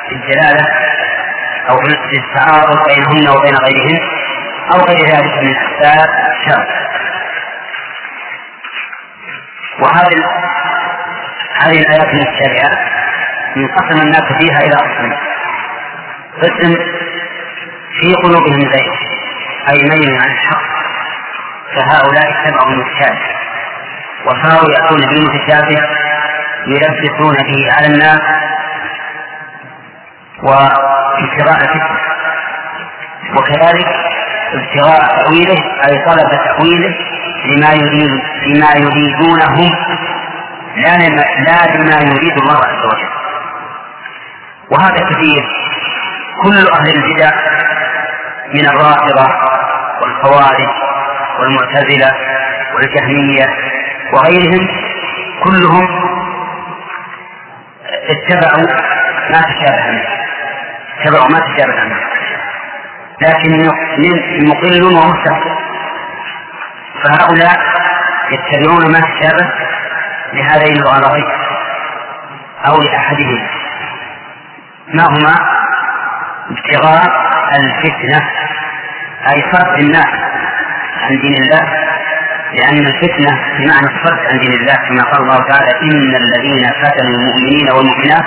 في الجلالة أو في التعارض بينهن وبين غيرهن أو غير ذلك من أسباب الشر. وهذه هذه الآيات المشتبهات ينقسم الناس فيها إلى قسمين. قسم في قلوبهم زيغ أي ميل عن الحق. فهؤلاء اتبعوا المتشابه وصاروا يأتون بالمتشابه يلبسون به على الناس وابتغاء الفتنة وكذلك ابتغاء تأويله أي طلب تأويله لما يريد لما يريدونه لا لا لما يريد الله عز وجل. وهذا كثير. كل أهل البدع من الرافضة والخوارج والمعتزلة والجهمية وغيرهم كلهم اتبعوا ما تشابه منه. اتبعوا ما تشابه منه. لكن مقل ومستحق فهؤلاء يتبعون ما تشابه لهذين الغرضين أو لأحدهما. ما هما؟ ابتغاء الفتنة أي صرف الناس عن دين الله لأن الفتنة بمعنى الصرف عن دين الله كما قال الله تعالى إن الذين فتنوا المؤمنين والمؤمنات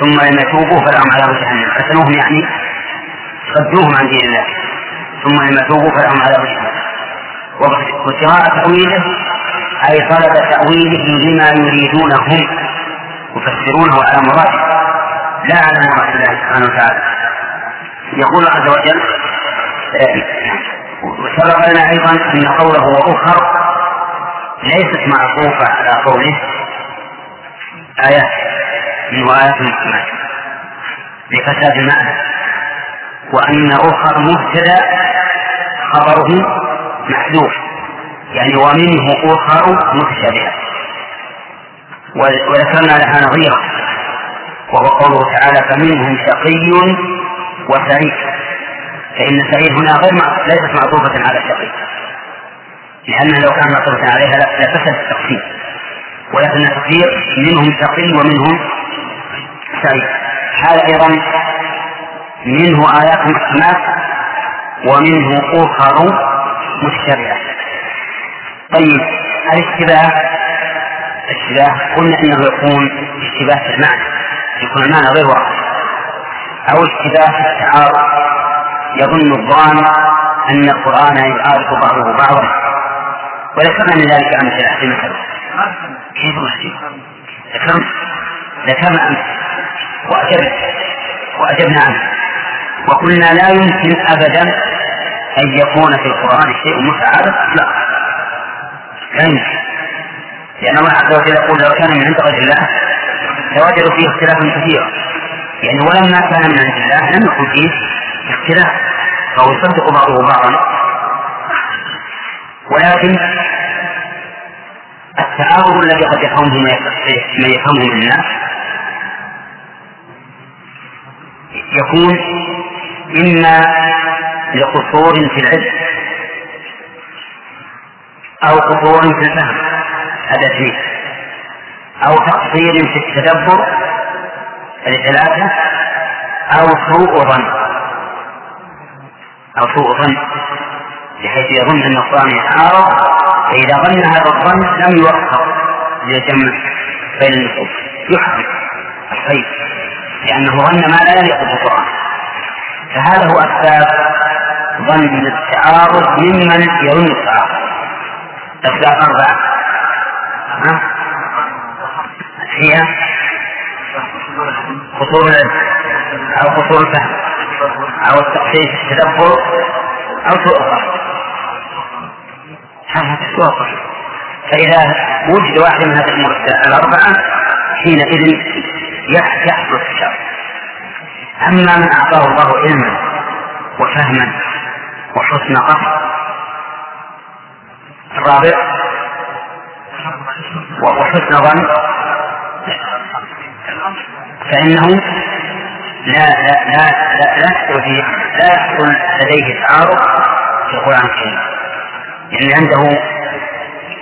ثم لم يتوبوا فلهم عذاب جهنم. فتنوهم يعني صدوهم عن دين الله. ثم لم يتوبوا فلهم عذاب جهنم. وابتغاء تأويله أي طلب تأويله لما يريدونه هم يفسرونه على مراده. لا على مراد الله سبحانه وتعالى. يقول عز وجل وسبق لنا أيضا أن قوله وأخر ليست معطوفة على قوله ايات من ايات محكمات لفساد المعنى. وأن أخر مبتدا خبره محذوف يعني ومنه أخر متشابهه وذكرنا لها نظيرا وهو قوله تعالى فمنهم شقي وسعيد فإن سعيد هنا غير ليست معطوفة على شقي لأنها لو كان معطوفة عليها لفسد التقسيم ولكن التقدير منهم شقي ومنهم سعيد هذا أيضا منه آيات محكمات ومنه أخر متشابهات طيب الاشتباه الاشتباه قلنا إنه يكون اشتباه في المعنى. يكون المعنى غير واضح. أو اشتباه التعارض يظن الظان أن القرآن يعارض بعضه بعضا. وذكرنا من ذلك أمثلة في مثل كيف ذكرنا ذكرنا أمس. وأجبنا. وأجبنا عنه وقلنا لا يمكن أبدا أن يكون في القرآن شيء متعارض. لا. لا يمكن. لأن الله عز وجل يقول لو كان من عند غير الله لوجدوا فيه اختلافا كثيرا. يعني ولما كان من عند الله لم يكن فيه اختلاف. فهو يصدق بعضه بعضا. ولكن التعارض الذي قد يفهمه من يفهمه الناس يكون إما لقصور في العلم أو قصور في الفهم اثنين أو تقصير في التدبر الثلاثة أو سوء ظن. أو سوء ظن. بحيث يظن أن القرآن يتعارض. فإذا ظن هذا الظن لم يوفق للجمع بين النصوص. يحرم الخير لأنه ظن ما لا يليق بالقرآن. فهذا هو أسباب ظن التعارض ممن يظن التعارض. أسباب أربعة. هي قصور العلم أو قصور الفهم أو التقصير في التدبر أو سوء القصد سوء فإذا وجد واحد من هذه الأمور الأربعة حينئذ يحصل التشابه أما من أعطاه الله علما وفهما وحسن قصد الرابع وحسن ظن فإنه لا لا لا لا لا يحصل لا يحصل لديه تعارض في القرآن الكريم. يعني عنده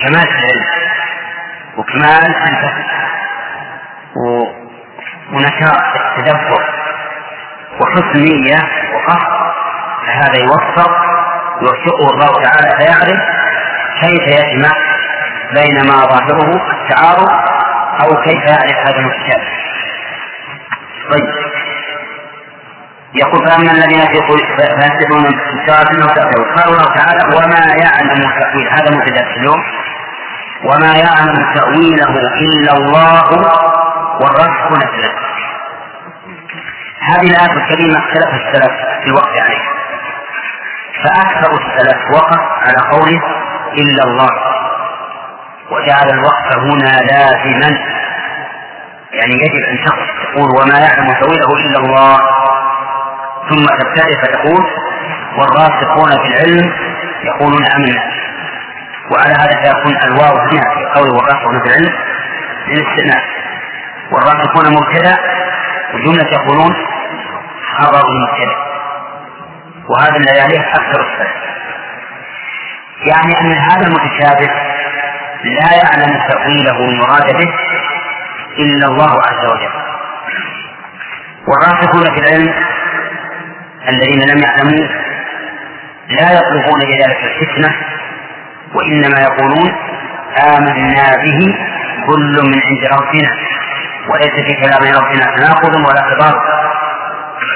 كمال العلم وكمال الفهم ونشاط التدبر وحسن نية وقصد فهذا يوفق يوفقه الله تعالى فيعرف كيف يجمع بين ما ظاهره التعارض أو كيف يعرف هذا المتشابه طيب. يقول فأما الذين في فيسلكون الشراب أنه تأثير قال الله تعالى وما يعلم تأويل هذا مبتدأ اليوم. وما يعلم تأويله إلا الله في العلم هذه الآية الكريمة اختلف السلف في الوقت عليها. فأكثر السلف وقف على قوله إلا الله وجعل الوقف هنا لازما. يعني يجب أن تقف تقول وما يعلم تأويله إلا الله. ثم تبتدئ فتقول والراسخون في العلم يقولون آمنا. وعلى هذا فيكون الواو هنا في قول والراسخون في العلم للاستئناف والراسخون مبتدأ وجملة يقولون خبر مبتدأ. وهذا الذي عليه أكثر السلف يعني أن هذا المتشابه لا يعلم تأويله المراد به إلا الله عز وجل. والراسخون في العلم الذين لم يعلموا لا يطلبون بذلك الفتنة وإنما يقولون آمنا به كل من عند ربنا وليس في كلام ربنا تناقض ولا خطاب.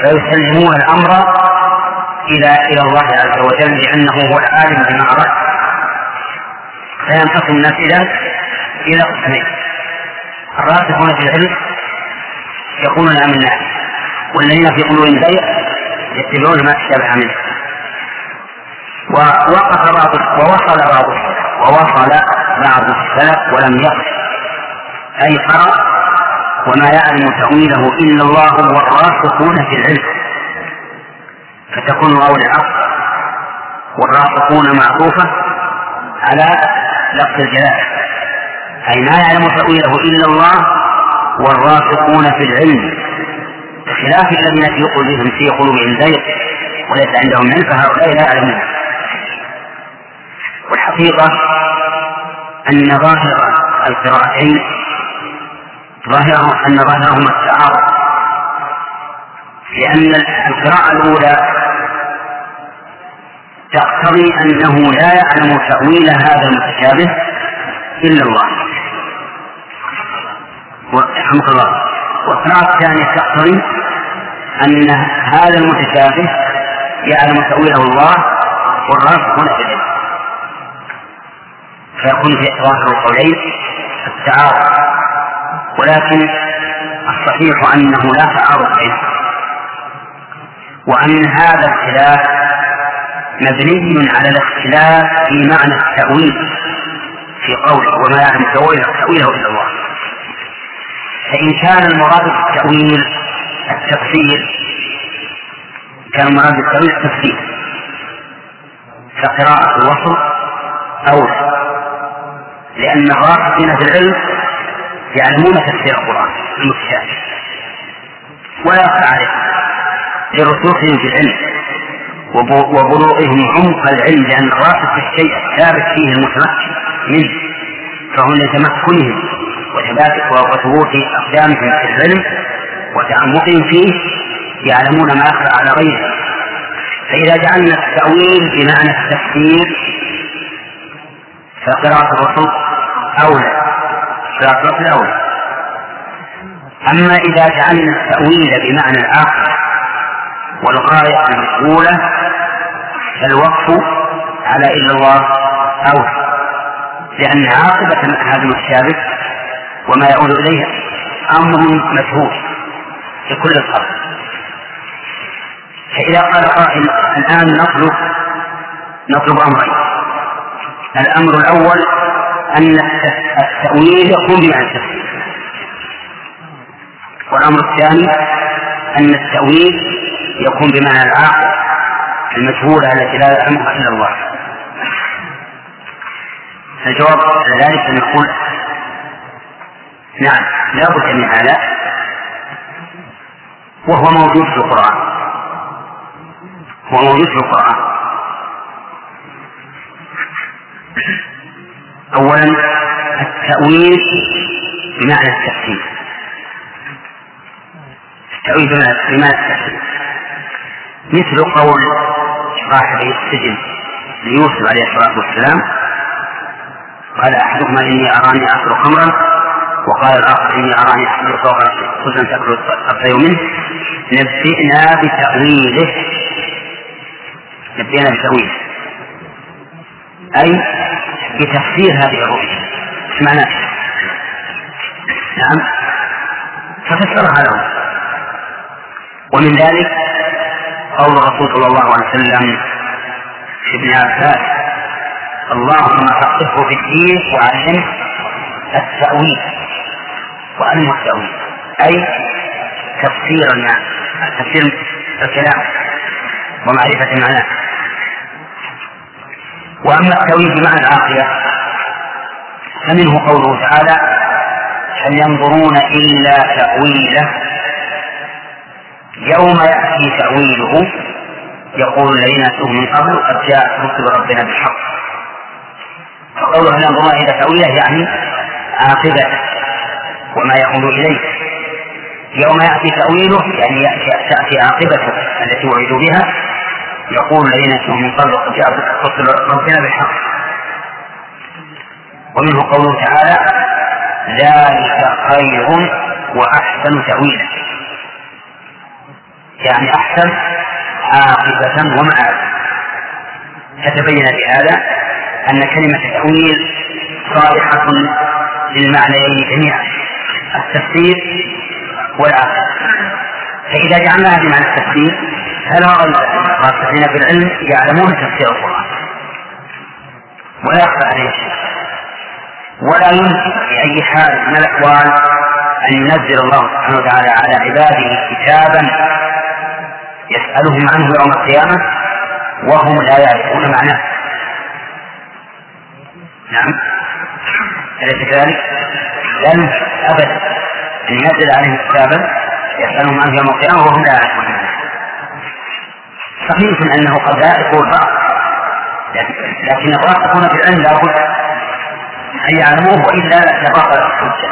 فيسلمون الأمر إلى إلى الله عز وجل لأنه هو العالم بما أراد. فينقسم الناس إذا إلى قسمين. الراسخون في العلم يقولون آمنا والذين في قلوبهم زيغ يتبعون ما تشابه منه. ووقف بعض ووصل بعض ووصل بعض السلف ولم يقف. أي قرأ وما يعلم تأويله إلا الله والراسخون في العلم. فتكون واو العصر والراسخون معطوفة على لفظ الجلالة. أي ما يعلم تأويله إلا الله والراسخون في العلم بخلاف الذين في قلوبهم في قلوبهم زيغ وليس عندهم علم فهؤلاء لا يعلمون. والحقيقة أن ظاهر القراءتين ظاهره أن ظاهرهما التعارض لأن القراءة الأولى تقتضي أنه لا يعلم تأويل هذا المتشابه إلا الله. رحمك الله. والقراءة الثانية تقتضي أن هذا المتشابه يعلم تأويله الله والراسخون في العلم فيكون في ظاهر القولين التعارض. ولكن الصحيح أنه لا تعارض بينهما وأن هذا الخلاف مبني على الاختلاف في معنى التأويل في قوله وما يعلم تأويله إلا الله. فإن كان المراد بالتأويل التفسير كان المراد بالتأويل التفسير. فقراءة الوصل أولى لأن الراسخين في العلم يعلمون تفسير القرآن المتشابه ولا عليهم لرسوخهم في العلم وبلوغهم عمق العلم لأن الراسخ في الشيء الثابت فيه المتمكن منه فهم لتمكنهم وثبوت أقدامهم في العلم وتعمقهم فيه يعلمون ما يخفى على غيره. فإذا جعلنا التأويل بمعنى التفسير فقراءة الرسول أولى. قراءة الرسول أولى أما إذا جعلنا التأويل بمعنى العقل والغاية المشغولة فالوقف على إلا الله أولى. لأن عاقبة هذا المتشابه وما يعود إليه أمر مجهول في كل الأرض فإذا قال قائل الآن نطلب نطلب أمرين. الأمر الأول أن التأويل يكون بمعنى التفسير. والأمر الثاني أن التأويل يكون بمعنى العاقل المجهولة التي لا يعلمها إلا الله. الجواب على ذلك أن نقول نعم لا بد من هذا. وهو موجود في القرآن. هو موجود في القرآن. أولا التأويل بمعنى التفسير التأويل بمعنى التفسير مثل قول صاحب السجن ليوسف عليه الصلاة والسلام قال أحدهما إني أراني آكل خمرا وقال الآخر إني أراني أحمل فوق خبزا تأكل الطير منه. نبئنا بتأويله. نبئنا بتأويله. أي بتفسير هذه الرؤيا إيش معناه؟ نعم. ففسرها له. ومن ذلك قول الرسول صلى الله عليه وسلم في ابن عباس اللهم فقهه في الدين وعلمه التأويل. وعلمه التأويل أي تفسير تفسير الكلام ومعرفة معناه وأما التأويل بمعنى العاقلة فمنه قوله تعالى هل ينظرون إلا تأويله. يوم يأتي تأويله يقول الذين أتوه من قبل قد جاءت رسل ربنا بالحق. فقوله هل ينظرون إلى تأويله يعني عاقبته وما يعود إليه يوم يأتي تأويله يعني تأتي عاقبته التي وعدوا بها يقول الذين من قبل قد جاءت رسل ربنا بالحق. ومنه قوله تعالى ذلك خير وأحسن تأويلا. يعني أحسن عاقبة ومآب فتبين بهذا أن كلمة التأويل صالحة للمعنيين جميعا. التفسير والعقل. فإذا جعلناها بمعنى التفسير فلا الراسخين في العلم يعلمون تفسير القرآن. ولا يخفى عليه شيء. ولا يمكن بأي حال من الأحوال أن ينزل الله سبحانه وتعالى على عباده كتابا يسألهم عنه يوم القيامة وهم لا يعرفون معناه. نعم. أليس كذلك؟ لا يمكن أبدا أن ينزل عليهم كتابا يسألهم عنه يوم القيامة وهم لا يعرفون صحيح أنه قد لا يكون لكن الراسخون في العلم لابد أن يعلموه وإلا لبطل الحجة.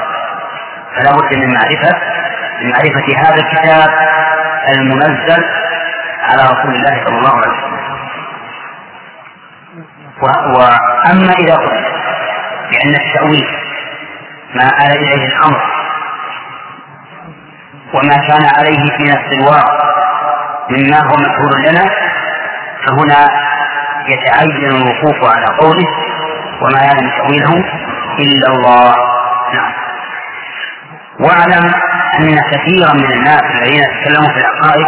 فلا بد من معرفة من معرفة هذا الكتاب المنزل على رسول الله صلى الله عليه وسلم. وأما إذا قلت بأن التأويل ما آل إليه الأمر وما كان عليه في نفس الواقع مما هو مشهور لنا فهنا يتعين الوقوف على قوله وما يعلم تأويله إلا الله. نعم. واعلم أن كثيرا من الناس الذين يتكلمون في العقائد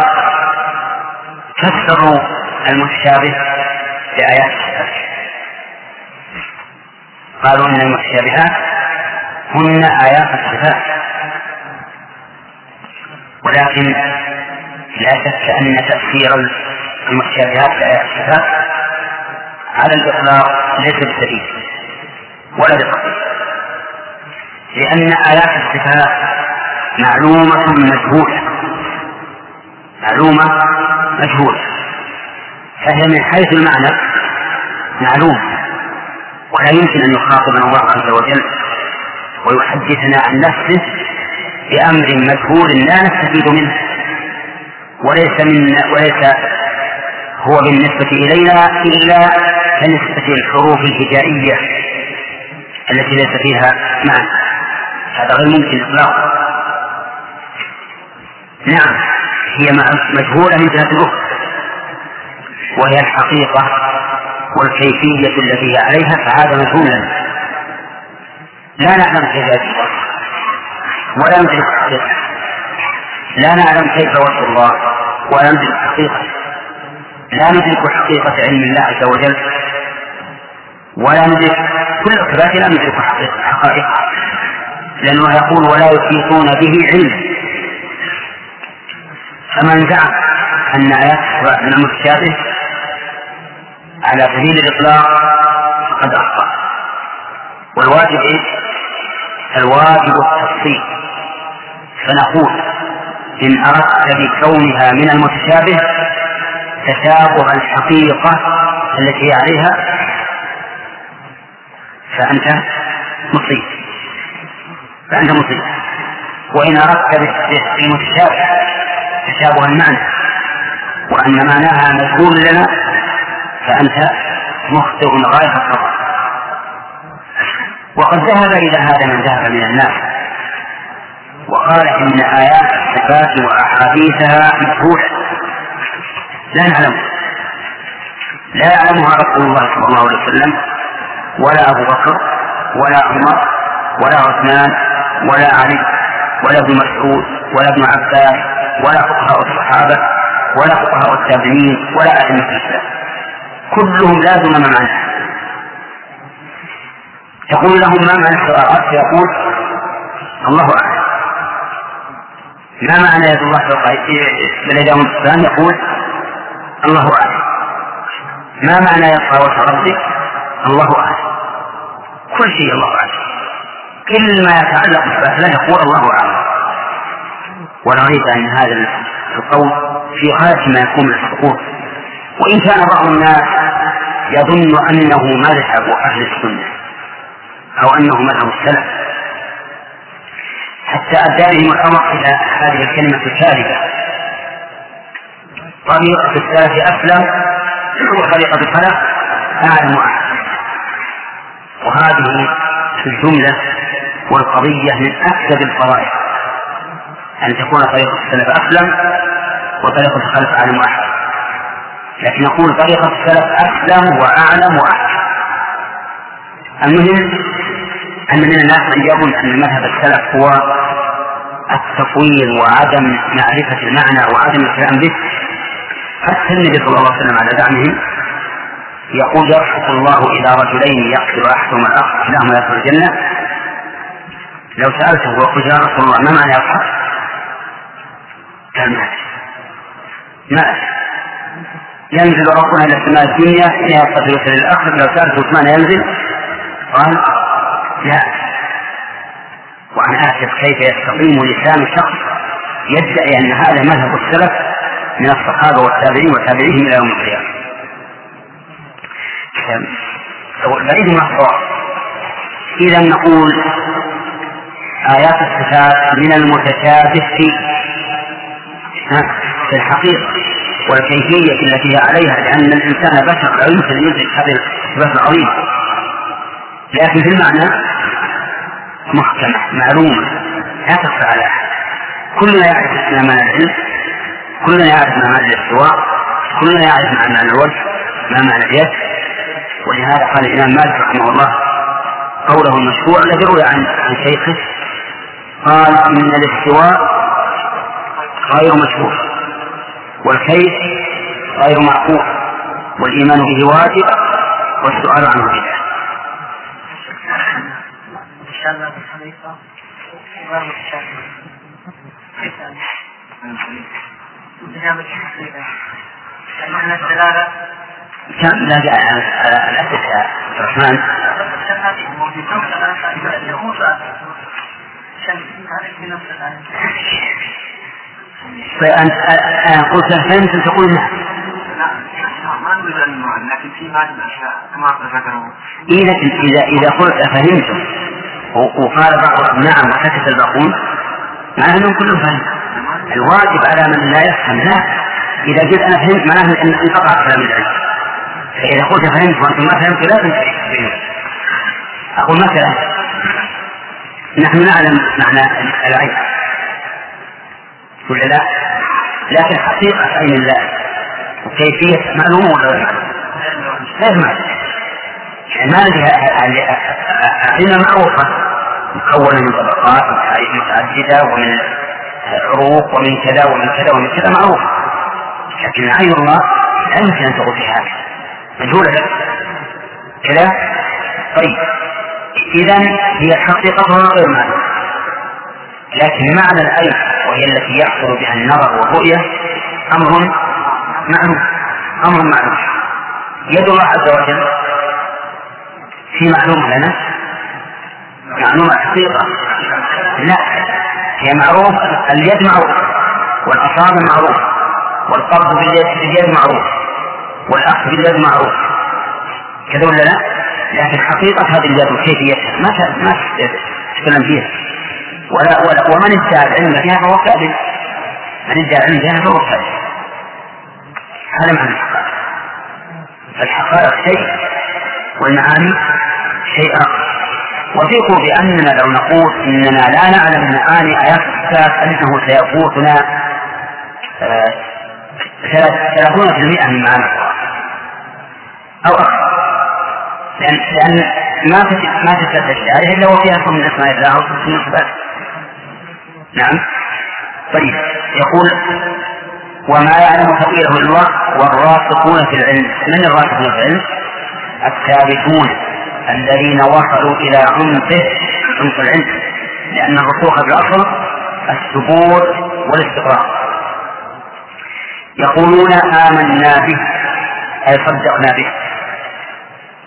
فسروا المتشابه بآيات الصفات قالوا إن المتشابهات هن آيات الصفات. ولكن لا شك أن تفسير المتشابهات بآيات الصفات على الإطلاق ليس بسديد ولا بخطير لأن آيات الصفات معلومة مجهولة. معلومة مجهولة. فهي من حيث المعنى معلوم ولا يمكن أن يخاطبنا الله عز وجل ويحدثنا عن نفسه بأمر مجهول لا نستفيد منه. وليس من وليس هو بالنسبة إلينا إلا كنسبة الحروف الهجائية التي ليس فيها معنى. هذا غير ممكن إطلاقا. نعم هي مجهولة من جهة الأخرى وهي الحقيقة والكيفية التي هي عليها فهذا مجهول لنا. لا نعلم كيف يتوصف ولا ندرك حقيقة لا نعلم كيف وصف الله ولا ندرك حقيقة لا ندرك حقيقة علم الله عز وجل. ولا ندرك كل الصفات لا ندرك حقيقة حقائق. لأنه يقول ولا يحيطون به علما. فمن زعم أن آيات المتشابه على سبيل الإطلاق فقد أخطأ. والواجب إيه؟ الواجب التفصيل. فنقول إن أردت بكونها من المتشابه تشابه الحقيقة التي عليها فأنت مصيب فأنت مصيب وإن أردت بالمتشابه تشابه المعنى. وأن معناها مجهول لنا فأنت مخطئ غاية الخطأ وقد ذهب إلى هذا من ذهب من الناس. وقال إن آيات الصفات وأحاديثها مجهولة لا نعلم. لا يعلمها رسول الله صلى الله عليه وسلم ولا أبو بكر ولا عمر ولا عثمان ولا علي ولا ابن مسعود ولا ابن عباس ولا فقهاء الصحابة ولا فقهاء التابعين ولا أئمة الإسلام كلهم لا ذمم معنى تقول لهم ما معنى السؤال فيقول الله أعلم. ما معنى يد الله فوق بل الإسلام يقول الله أعلم. ما معنى يبقى وجه ربك الله أعلم. كل شيء الله أعلم. كل ما يتعلق بالصلاة يقول الله أعلم. ونريد أن هذا القول في غاية ما يكون من السقوط. وإن كان بعض الناس يظن أنه مذهب أهل السنة. أو أنه مذهب السلف. حتى أدى بهم الأمر إلى هذه الكلمة الكاذبة. طريقة السلف أسلم وطريقة الخلف أعلم وأعلم وهذه الجملة والقضية من أكثر الفرائض أن تكون طريقة السلف أسلم وطريقة الخلف أعلم وأحكم لكن نقول طريقة السلف أسلم وأعلم وأحكم المهم أن من الناس من يظن أن مذهب السلف هو التطويل وعدم معرفة المعنى وعدم الكلام به. حتى النبي صلى الله عليه وسلم على زعمهم يقول يرحق الله إلى رجلين يقتل أحدهما الآخر كلاهما يدخل الجنة. لو سألته وقلت يا رسول الله ما معنى يضحك؟ قال ما ما ينزل ربنا إلى السماء الدنيا حين يسأل الآخر لو سألته معنى ينزل؟ قال لا وأنا آسف كيف يستقيم لسان شخص يدعي أن هذا مذهب السلف من الصحابة والتابعين وتابعيهم إلى يوم القيامة. بعيد من الصواب إذا نقول آيات الصفات من المتشابه في في الحقيقة والكيفية التي هي عليها لأن الإنسان بشر لا يمكن أن يدرك هذه الصفات العظيمة. لكن في المعنى محكمة معلومة لا تخفى على أحد. كلنا يعرف ما معنى العلم كلنا يعرف ما معنى الاستواء كلنا يعرف ما معنى الوجه ما معنى اليد. ولهذا قال الإمام مالك رحمه الله قوله المشروع الذي روي عن عن شيخه قال إن الاستواء غير مشروع والكيف غير معقول والإيمان به واجب والسؤال عنه بدعة. معنى الدلالة كم لا على الأسف يا عبد الرحمن قلت فهمت. تقول نعم ما نريد أن لكن في الأشياء كما ذكروا إيه لكن إذا إذا قلت أفهمتم وقال بعضهم نعم وسكت الباقون. معناه أنهم كلهم فهم الواجب على من لا يفهم لا. إذا قلت أنا فهمت معناه أن انقطع كلام العلم. فإذا قلت فهمت وأنتم ما فهمتوا لا أقول مثلا نحن نعلم معنى العين ولا لا؟ لكن حقيقة عين الله وكيفية معلومة ولا غير غير معلومة يعني عين معروفة. مكونة من طبقات متعددة ومن عروق ومن كذا ومن كذا ومن كذا معروفة. لكن عين الله لا يمكن أن تقول في هذا. مجهولة. كذا. طيب. إذا هي حقيقتها غير معلومة لكن معنى الألف وهي التي يحصل بها النظر والرؤية أمر معلوم أمر معلوم يد الله عز وجل في معلوم لنا؟ معلومة حقيقة. لا. هي معروف اليد معروف والأصابع معروف والقبض باليد باليد معروف والأخذ باليد معروف. كذا ولا لا؟ لكن حقيقة هذه اليد وكيفيتها ما ما تتكلم فيها. ولا, ولا ومن ادعى العلم فيها فهو كاذب. من ادعى العلم فيها فهو كاذب. هذا معنى الحقائق. فالحقائق شيء. والمعاني آخر. وثقوا بأننا لو نقول إننا لا نعلم معاني آيات الكتاب أنه سيفوتنا آه، ثلاثون في المئة من معاني القرآن. أو أكثر. لأن لأن ما ما تفتش عليه إلا وفيها اسم من أسماء الله أو من صفاته نعم. طيب. يقول وما يعلم تأويله إلا الله والراسخون في العلم. من الراسخون في العلم؟ الثابتون الذين وصلوا إلى عمقه عمق العلم لأن الرسوخ في الأصل الثبوت والاستقرار. يقولون آمنا به أي صدقنا به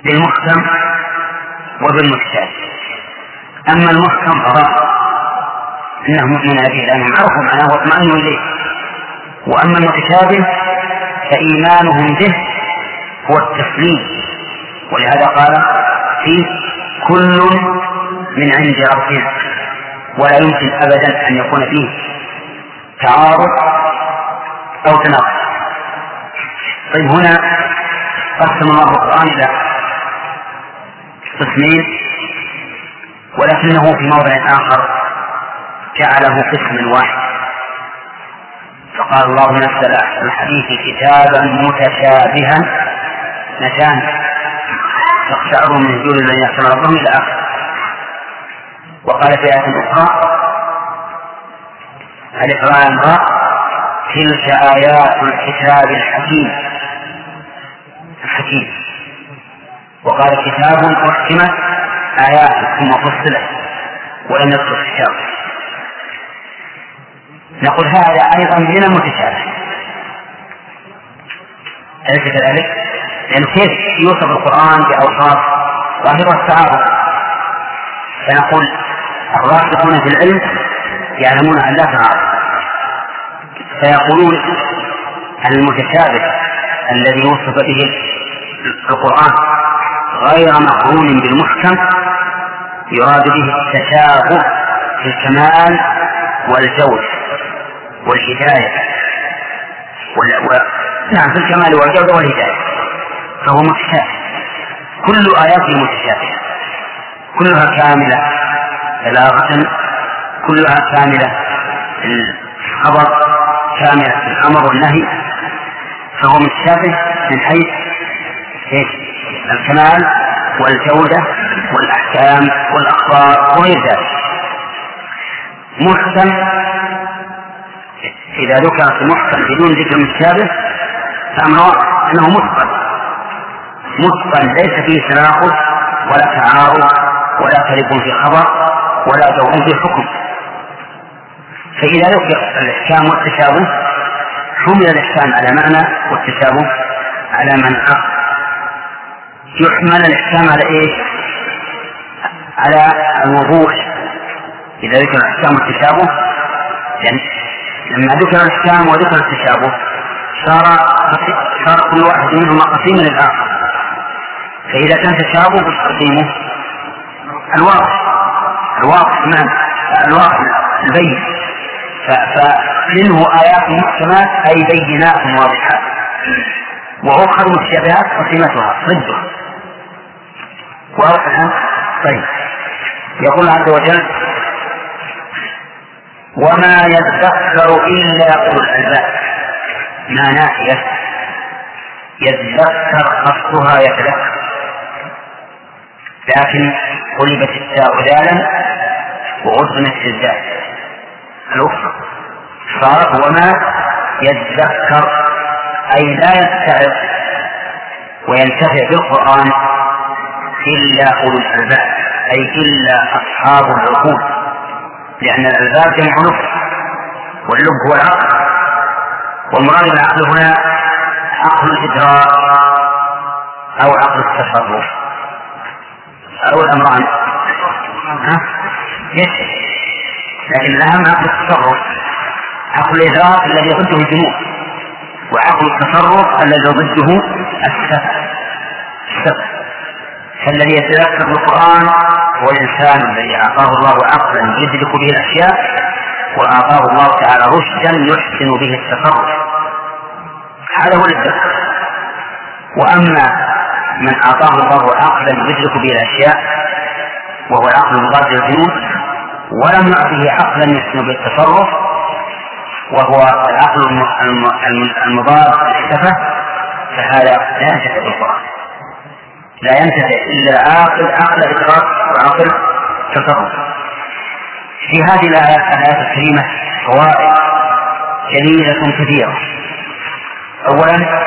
بالمحكم وبالمتشابه أما المحكم فهو أنهم مؤمنون به لأنهم عرفوا معناه واطمأنوا إليه. وأما المتشابه فإيمانهم به هو التسليم. ولهذا قال فيه كل من عند ربنا ولا يمكن أبدا أن يكون فيه تعارض أو تناقض طيب هنا قسم الله القرآن إلى قسمين ولكنه في موضع آخر جعله قسما واحد. فقال الله نزل الحديث كتابا متشابها نتان تقشعر من جود من يخشى ربهم إلى اخره وقال في آية أخرى الإقرار راء تلك آيات الكتاب الحكيم. الحكيم. وقال كتاب أحكمت آيات ثم فصلت ولم يذكر الكتاب. نقول هذا أيضا من المتشابه أليس كذلك؟ لأنه كيف يوصف القرآن بأوصاف ظاهرة التعارض فنقول الراسخون في العلم يعلمون أن لا تعارض. فيقولون المتشابه الذي وصف به القرآن غير مقرون بالمحكم يراد به التشابه في الكمال والجود والهداية. و... نعم في الكمال والجودة والهداية. فهو متشابه كل آياته متشابهة كلها كاملة بلاغة. كلها كاملة الخبر كاملة في الأمر والنهي. فهو متشابه من حيث إيش؟ الكمال والجودة والأحكام والأخبار وغير ذلك. محكم إذا ذكر في محكم بدون ذكر متشابه فأمر أنه متقن متقن ليس فيه تناقض ولا تعارض ولا كذب في خبر ولا جور في حكم. فإذا ذكر الإحكام والتشابه حمل الإحكام على معنى والتشابه على معنى آخر يحمل الإحكام على إيش؟ على الوضوح. إذا ذكر الإحكام والتشابه يعني لما ذكر الإحكام وذكر التشابه صار صار كل واحد منهما قسيما للآخر. فإذا كان تشابه قسيمه الواضح الواضح نعم الواضح البين فمنه آيات محكمات أي بينات واضحات. وأخر متشابهات قسيمتها ضده واضح الآن؟ طيب. يقول عز وجل وما يذكر إلا أولو الألباب. ما ناحية. يذكر قصدها يتذكر. لكن قلبت التاء ذالا وأذنت الذات الأخرى. صارت وما يذكر أي لا يتعظ وينتفع بالقرآن إلا أولو الألباب أي إلا أصحاب العقول. لأن الألباب جمع لب واللب هو العقل. والمراد بالعقل هنا عقل الإدراك أو عقل التصرف. أو الأمران ها؟ لكن الأهم عقل التصرف. عقل الإدراك الذي ضده الجنون وعقل التصرف الذي ضده السفه السفه فالذي يتذكر القرآن هو الإنسان الذي أعطاه الله عقلا يدرك به الأشياء وأعطاه الله تعالى رشدا يحسن به التصرف. هذا هو الذكر وأما من أعطاه الله عقلا يدرك به الأشياء وهو العقل المضاد للجنون ولم يعطه عقلا يحسن به التصرف وهو العقل المضاد للسفة فهذا لا ينتفع بالقرآن. لا ينتفع إلا العاقل عقل إدراك وعقل تصرف. في هذه الآيات الكريمة فوائد جميلة كثيرة. أولا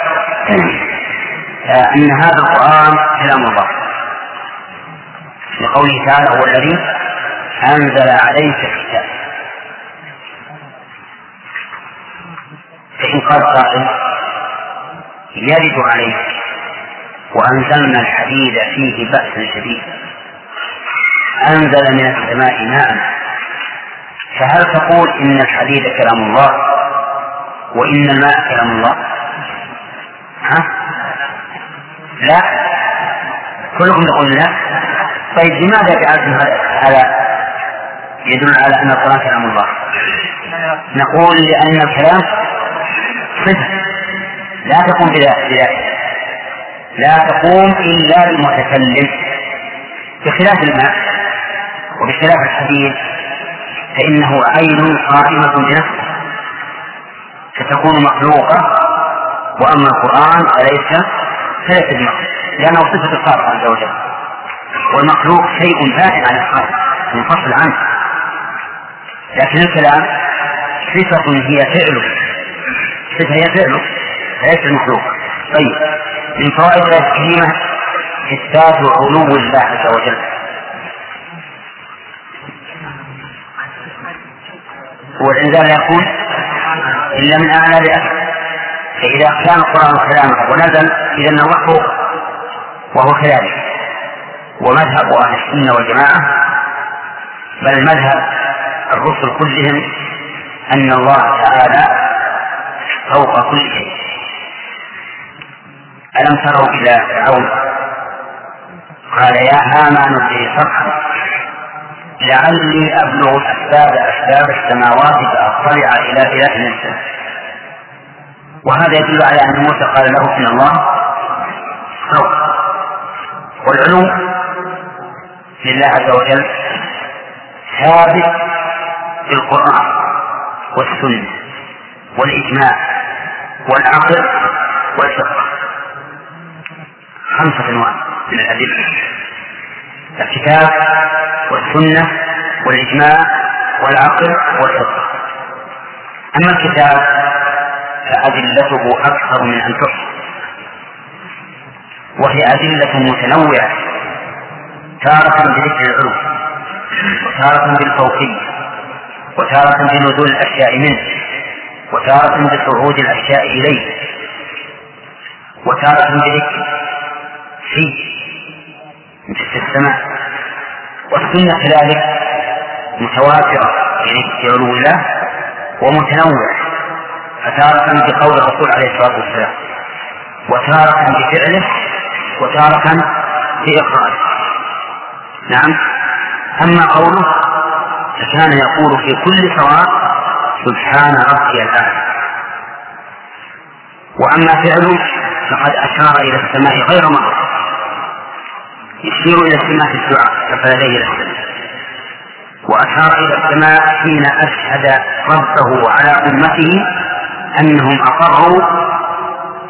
أن هذا القرآن كلام الله. لقوله تعالى هو الذي أنزل عليك الكتاب. فإن قال قائل يرد عليك وأنزلنا الحديد فيه بأس شديد. أنزل من السماء ماء. فهل تقول إن الحديد كلام الله؟ وإن الماء كلام الله؟ ها؟ لا. كلكم تقول لا. طيب لماذا جعلتم هذا يدل على أن القرآن كلام الله؟ نقول لأن الكلام صفة. لا تقوم بذلك لا تقوم إلا بالمتكلم. بخلاف الماء وبخلاف الحديث فإنه عين قائمة بنفسه. فتكون مخلوقة وأما القرآن فليس فليس بمخلوق لأنه صفة الخالق عز وجل. والمخلوق شيء بعيد عن الخالق منفصل عنه. لكن الكلام صفة هي فعله صفة هي فعله ليس المخلوق. طيب من فوائد الآية الكريمة إثبات علو الله عز وجل. والإنزال يكون إلا من أعلى لأسفل فإذا كان القرآن كلامه ونزل إذا الوحي وهو كذلك. ومذهب أهل السنة والجماعة بل مذهب الرسل كلهم أن الله تعالى فوق كل شيء. ألم تروا إلى فرعون؟ قال يا هامان ابني صرحا لعلي أبلغ أسباب أسباب السماوات فأطلع إلى إله الإنسان. وهذا يدل على أن موسى قال له إن الله فوق والعلو لله عز وجل ثابت في القرآن والسنة والإجماع والعقل والفقه. خمسة أنواع من الأدلة. الكتاب والسنة والإجماع والعقل والفقه. أما الكتاب فأدلته أكثر من أن تحصى وهي أدلة متنوعة تارة بذكر العلو وتارة بالفوقية وتارة بنزول الأشياء منه وتارة بصعود الأشياء إليه وتارة بذكر فيه في السماء. والسنة كذلك متواترة في علو الله ومتنوعة. فتارة بقول الرسول عليه الصلاة والسلام. وتارة بفعله وتارة بإقراره. نعم. أما قوله فكان يقول في كل صلاة سبحان ربي الأعلى. وأما فعله فقد أشار إلى السماء غير مرة يشير إلى السماء في الدعاء فلديه السماء وأشار إلى السماء حين أشهد ربه على أمته أنهم أقروا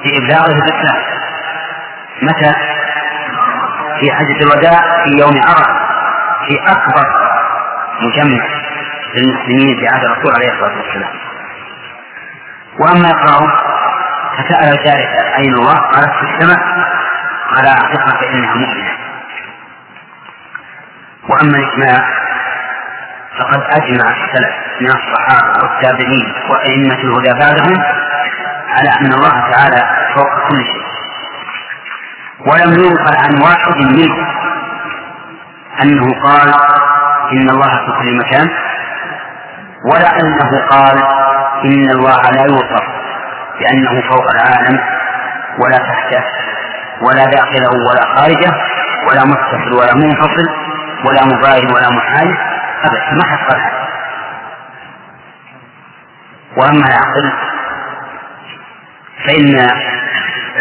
بإبلاغه الإسلام متى؟ في حجة الوداع في يوم عرفة في أكبر مجمع للمسلمين في عهد الرسول عليه الصلاة والسلام. وأما إقراره فسأل الجارية أين الله؟ قالت في السماء. قال أعتقها فإنها مؤمنة. وأما الإجماع فقد أجمع السلف. من الصحابة والتابعين وأئمة الهدى بعدهم على أن الله تعالى فوق كل شيء. ولم ينقل عن واحد منهم. أنه قال إن الله في كل مكان. ولا أنه قال إن الله لا يوصف بأنه فوق العالم ولا تحته ولا داخله ولا خارجه ولا متصل ولا منفصل ولا مباين ولا محايد. أبدا ما حصل هذا. وأما العقل فإن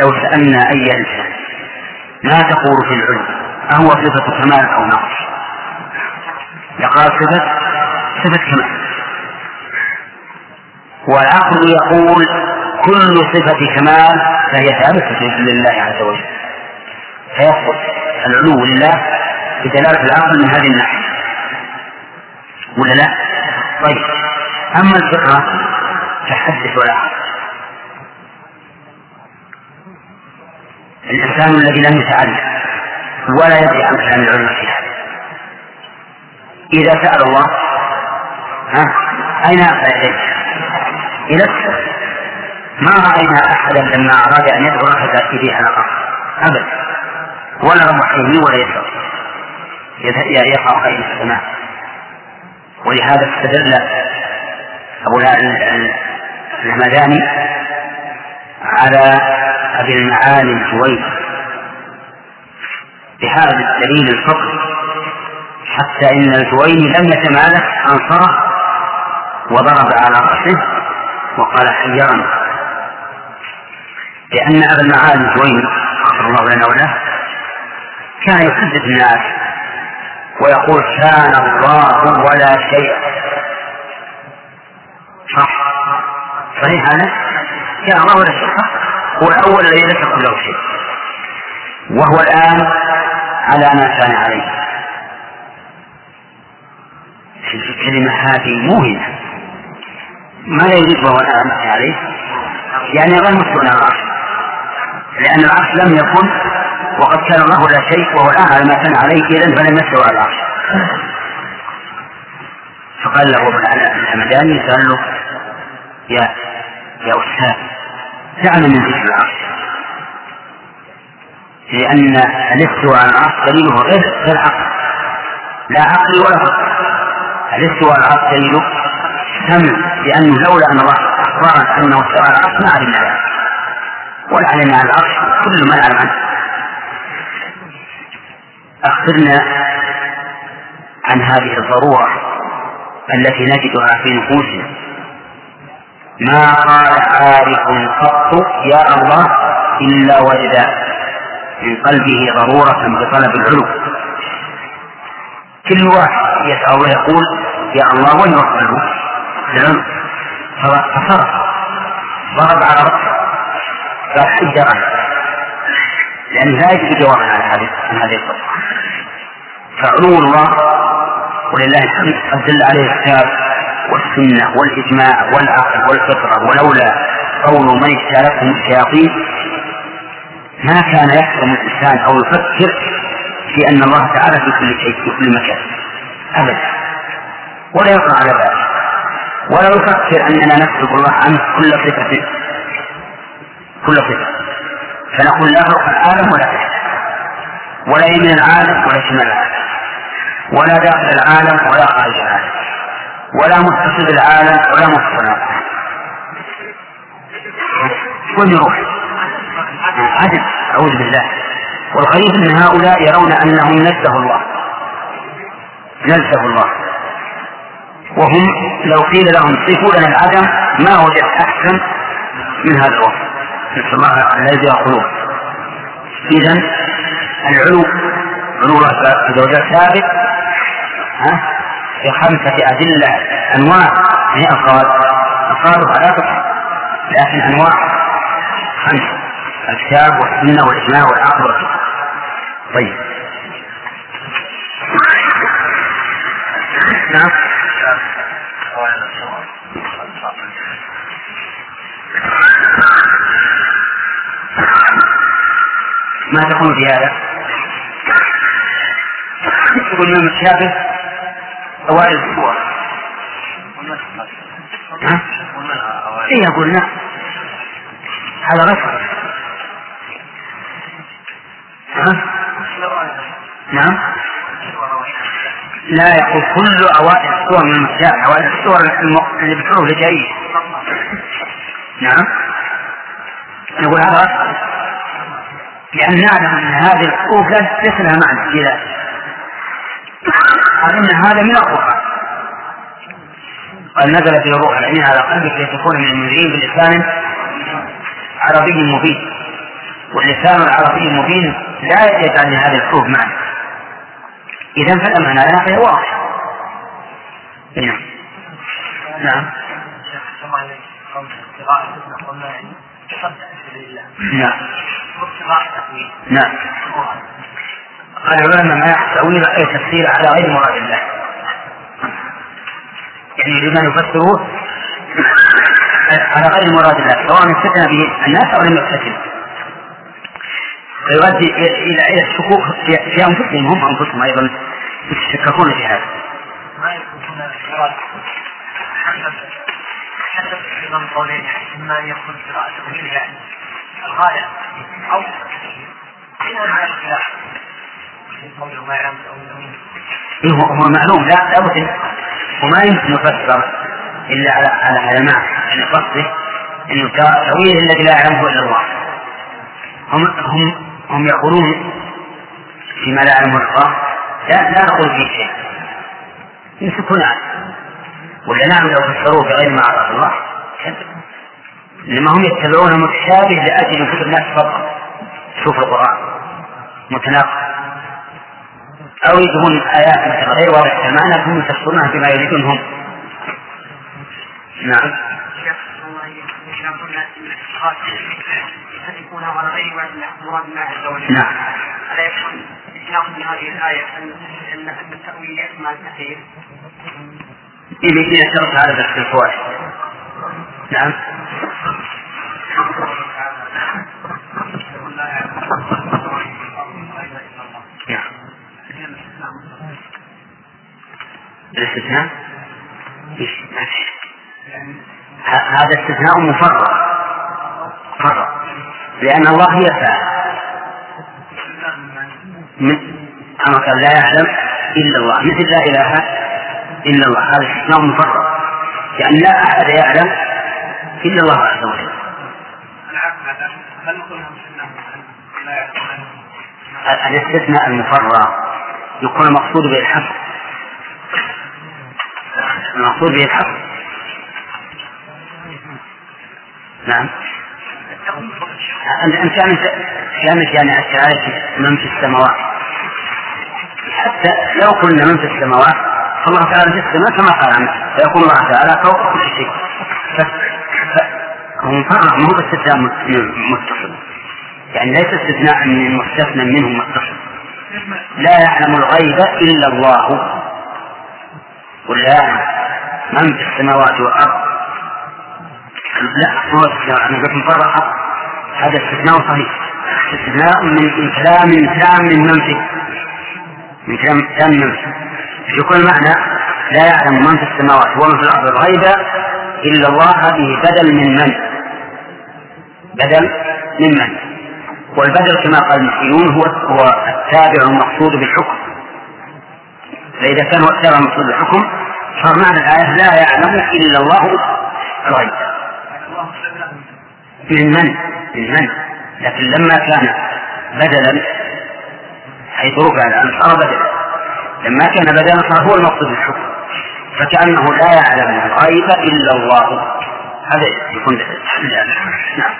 لو سألنا أي إنسان ما تقول في العلم أهو صفة كمال أو نقص لقال صفة صفة كمال والعقل يقول كل صفة كمال فهي ثابتة لله عز وجل. فيثبت العلو لله بدلالة العقل من هذه الناحية. ولا لا؟ طيب. أما فحدث ولا الإنسان الذي لم يتعلم ولا يدري عن كلام العلماء في هذا. إذا سأل الله ها أين أرفع يديه؟ إلى السماء ما رأينا أحدا لما أراد أن يدعو أخذ يديه على الأرض أبدا. ولا رمح يمين ولا يسار يقع خير السماء. ولهذا استدل أبو الهمداني على أبي المعالي الجويني بهذا الدليل الفقهي حتى إن الجويني لم يتمالك أنصره وضرب على رأسه وقال حيرني لأن أبا المعالي الجويني غفر الله لنا وله كان يحدث الناس ويقول كان الله ولا شيء. صح. صحيح هذا؟ كان الله ولا شيء صح؟ هو الأول الذي ليس قبله شيء. وهو الآن على ما كان عليه. الكلمة هذه موهنة. ماذا يريد وهو الآن عليه؟ يعني غير مستغنى عن العرش. لأن العرش لم يكن وقد كان الله لا شيء وهو الآن على ما كان عليه إذا فلم يستوى على العرش. فقال له ابن الحمداني قال له يا يا أستاذ دعنا من ذكر العرش لأن الاستواء على العرش دليله غير غير عقل. لا عقل ولا فكر الاستواء على العرش دليله سمع لأنه لولا أن الله أخبرنا أنه استوى على العرش ما علمنا ذلك. ولا علمنا على العرش كل ما نعلم عنه. أخبرنا عن هذه الضرورة التي نجدها في نفوسنا. ما قال عارف قط يا الله إلا وجد من قلبه ضرورة بطلب العلو. كل واحد يسأل الله يقول يا الله وين ربه العلو فصرف ضرب على رأسه. قال حجر لأنه لا يجد جوابا على هذه عن هذه القصة. فعلو الله ولله الحمد. قد دل عليه الكتاب والسنة والإجماع والعقل والفطرة ولولا قول من اجتالتهم الشياطين ما كان يحكم الإنسان أو يفكر في أن الله تعالى في كل شيء في كل مكان. أبدا. ولا يقع على ذلك. ولا يفكر أننا نسلب الله عنه كل صفة. كل صفة. فنقول لا فوق العالم ولا تحت. ولا يمين العالم ولا شمال العالم. ولا داخل العالم ولا خارج العالم. ولا متصل بالعالم ولا متصل وين يروح؟ عدل. أعوذ بالله. والغريب أن هؤلاء يرون أنهم نزه الله. نزه الله. وهم لو قيل لهم صفوا لنا العدم ما وجد أحسن من هذا الوصف. نسأل الله الذي يقولون إذا العلو علو الله عز وجل ثابت. ها؟ بخمسة أدلة أنواع هي أفراد أفرادها لا تحصى لكن أنواع خمسة الكتاب والسنة والإجماع والعقل والفقه. طيب. نعم. ما تقول في هذا؟ يقول من المتشابه أوائل. الصور ها؟ إيه نعم هذا ها؟ نعم. لا يقول كل أوائل الصور من المتشابه أوائل الصور اللي بالحروف الهجائية نعم. نقول هذا غير لأن نعلم أن هذه الحروف ليس لها معنى في أن هذا من القرآن. قد نزل في الروح الأمين على قلبك لتكون من المنذرين بلسان عربي مبين. واللسان العربي المبين لا يجعل لهذه الحروف معنى إذا فالأمانة على غير واضح. نعم. نعم. نعم. نعم. قال العلماء ما يحتوي أي تفسير على غير مراد الله. يعني أن يفسروه على غير مراد الله سواء استثنى به الناس أو لم يستثن. ويؤدي إلى إلى الشكوك في أنفسهم هم أنفسهم أيضا يتشككون في هذا. ما حسب أيضا قولين إما أن يكون قراءته يعني الخلاف إيه هو معلوم. لا لابد وما يمكن يفسر إلا على على علماء يعني قصده أن تأويل الذي لا يعلمه إلا الله. هم هم هم يقولون فيما لا يعلمه الله لا لا نقول فيه شيء. يمسكون ولا نعم لو فسروه بغير ما عرف الله. إنما هم يتبعون متشابه لأجل كتب الناس فقط. شوف القرآن. متناقض. أو يجيبون آيات غير واضحة المعنى ثم يفسرونها بما يريدون هم. نعم. على غير الله عز وجل. نعم. ألا يكون من هذه الآية أن أن التأويل يأتي مع التخيير؟ إذا شرط هذا الفوائد. نعم. الاستثناء؟ هذا استثناء مفرط مفرط لأن الله هي فاعل كما قال لا يعلم إلا الله. مثل لا إله إلا الله. هذا استثناء مفرط لأن لا أحد يعلم إلا الله عز وجل. الاستثناء المفرط يكون المقصود به الحصر المقصود به الحق. نعم. أنت كانت كانت يعني الشهادة من في السماوات. حتى لو قلنا من في السماوات فالله تعالى في السماء كما قال عنه. فيكون الله تعالى فوق كل شيء. هو مفرغ ما هو استثناء متصل. يعني ليس استثناء من مستثنى منه متصل. لا يعلم الغيب إلا الله. ولا يعلم. من في السماوات والأرض. لا هو أنا قلت مفرقة. هذا استثناء صحيح. استثناء من كلام تام من من في من كلام تام من في يكون المعنى لا يعلم من في السماوات ومن في الأرض الغيب إلا الله هذه بدل من من؟ بدل من من؟ والبدل كما قال المسلمون هو هو التابع المقصود بالحكم. فإذا كان هو التابع المقصود بالحكم صار معنى الآية لا يعلم إلا الله الغيب من من؟ من من؟ لكن لما كان بدلا حيث رفع الآن صار بدلا لما كان بدلا صار هو المقصود بالحكم فكأنه لا يعلم الغيب إلا الله هذا يكون نعم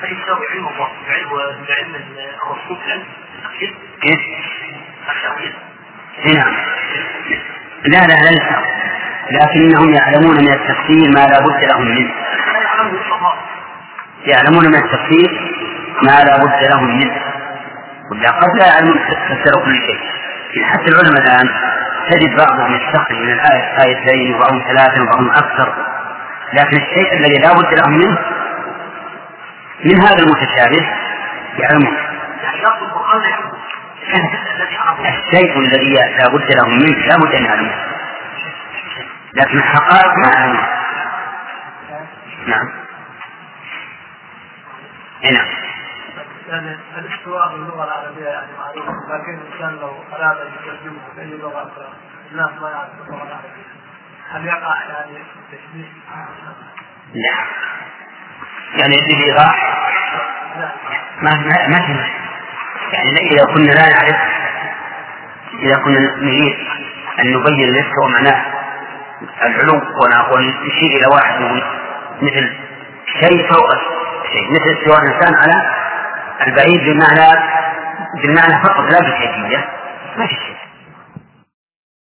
فيساوي علم الله بعلم الرسول كيف؟ نعم. لا لا ليس لكنهم يعلمون من التفسير ما لا بد لهم منه. يعلمون من التفسير ما لا بد لهم منه. ولا قد لا يعلمون تفسير كل شيء. حتى العلماء الآن تجد بعضهم يستخرج من الآية آيتين وبعضهم ثلاثة وبعضهم أكثر. لكن الشيء الذي لا بد لهم منه من هذا المتشابه يعلمون. يعني القرآن الشيء الذي لا بد لهم منه لا بد أن يعلموه لكن الحقائق ما نعم. إيه، نعم. يعني الاستواء باللغة العربية يعني معروف لكن الإنسان لو أراد أن يترجمه باي لغة أخرى الناس ما يعرفون اللغة العربية. هل يقع يعني تشبيه؟ لا. يعني بالإيضاح لا. ما ما ما يعني إذا كنا لا نعرف إذا كنا نريد أن نبين الاستواء معناه العلو ونشير إلى واحد مثل شيء فوق شيء مثل استواء الإنسان على البعيد بمعنى بالمعنى فقط لا بالكيفية ما في شيء.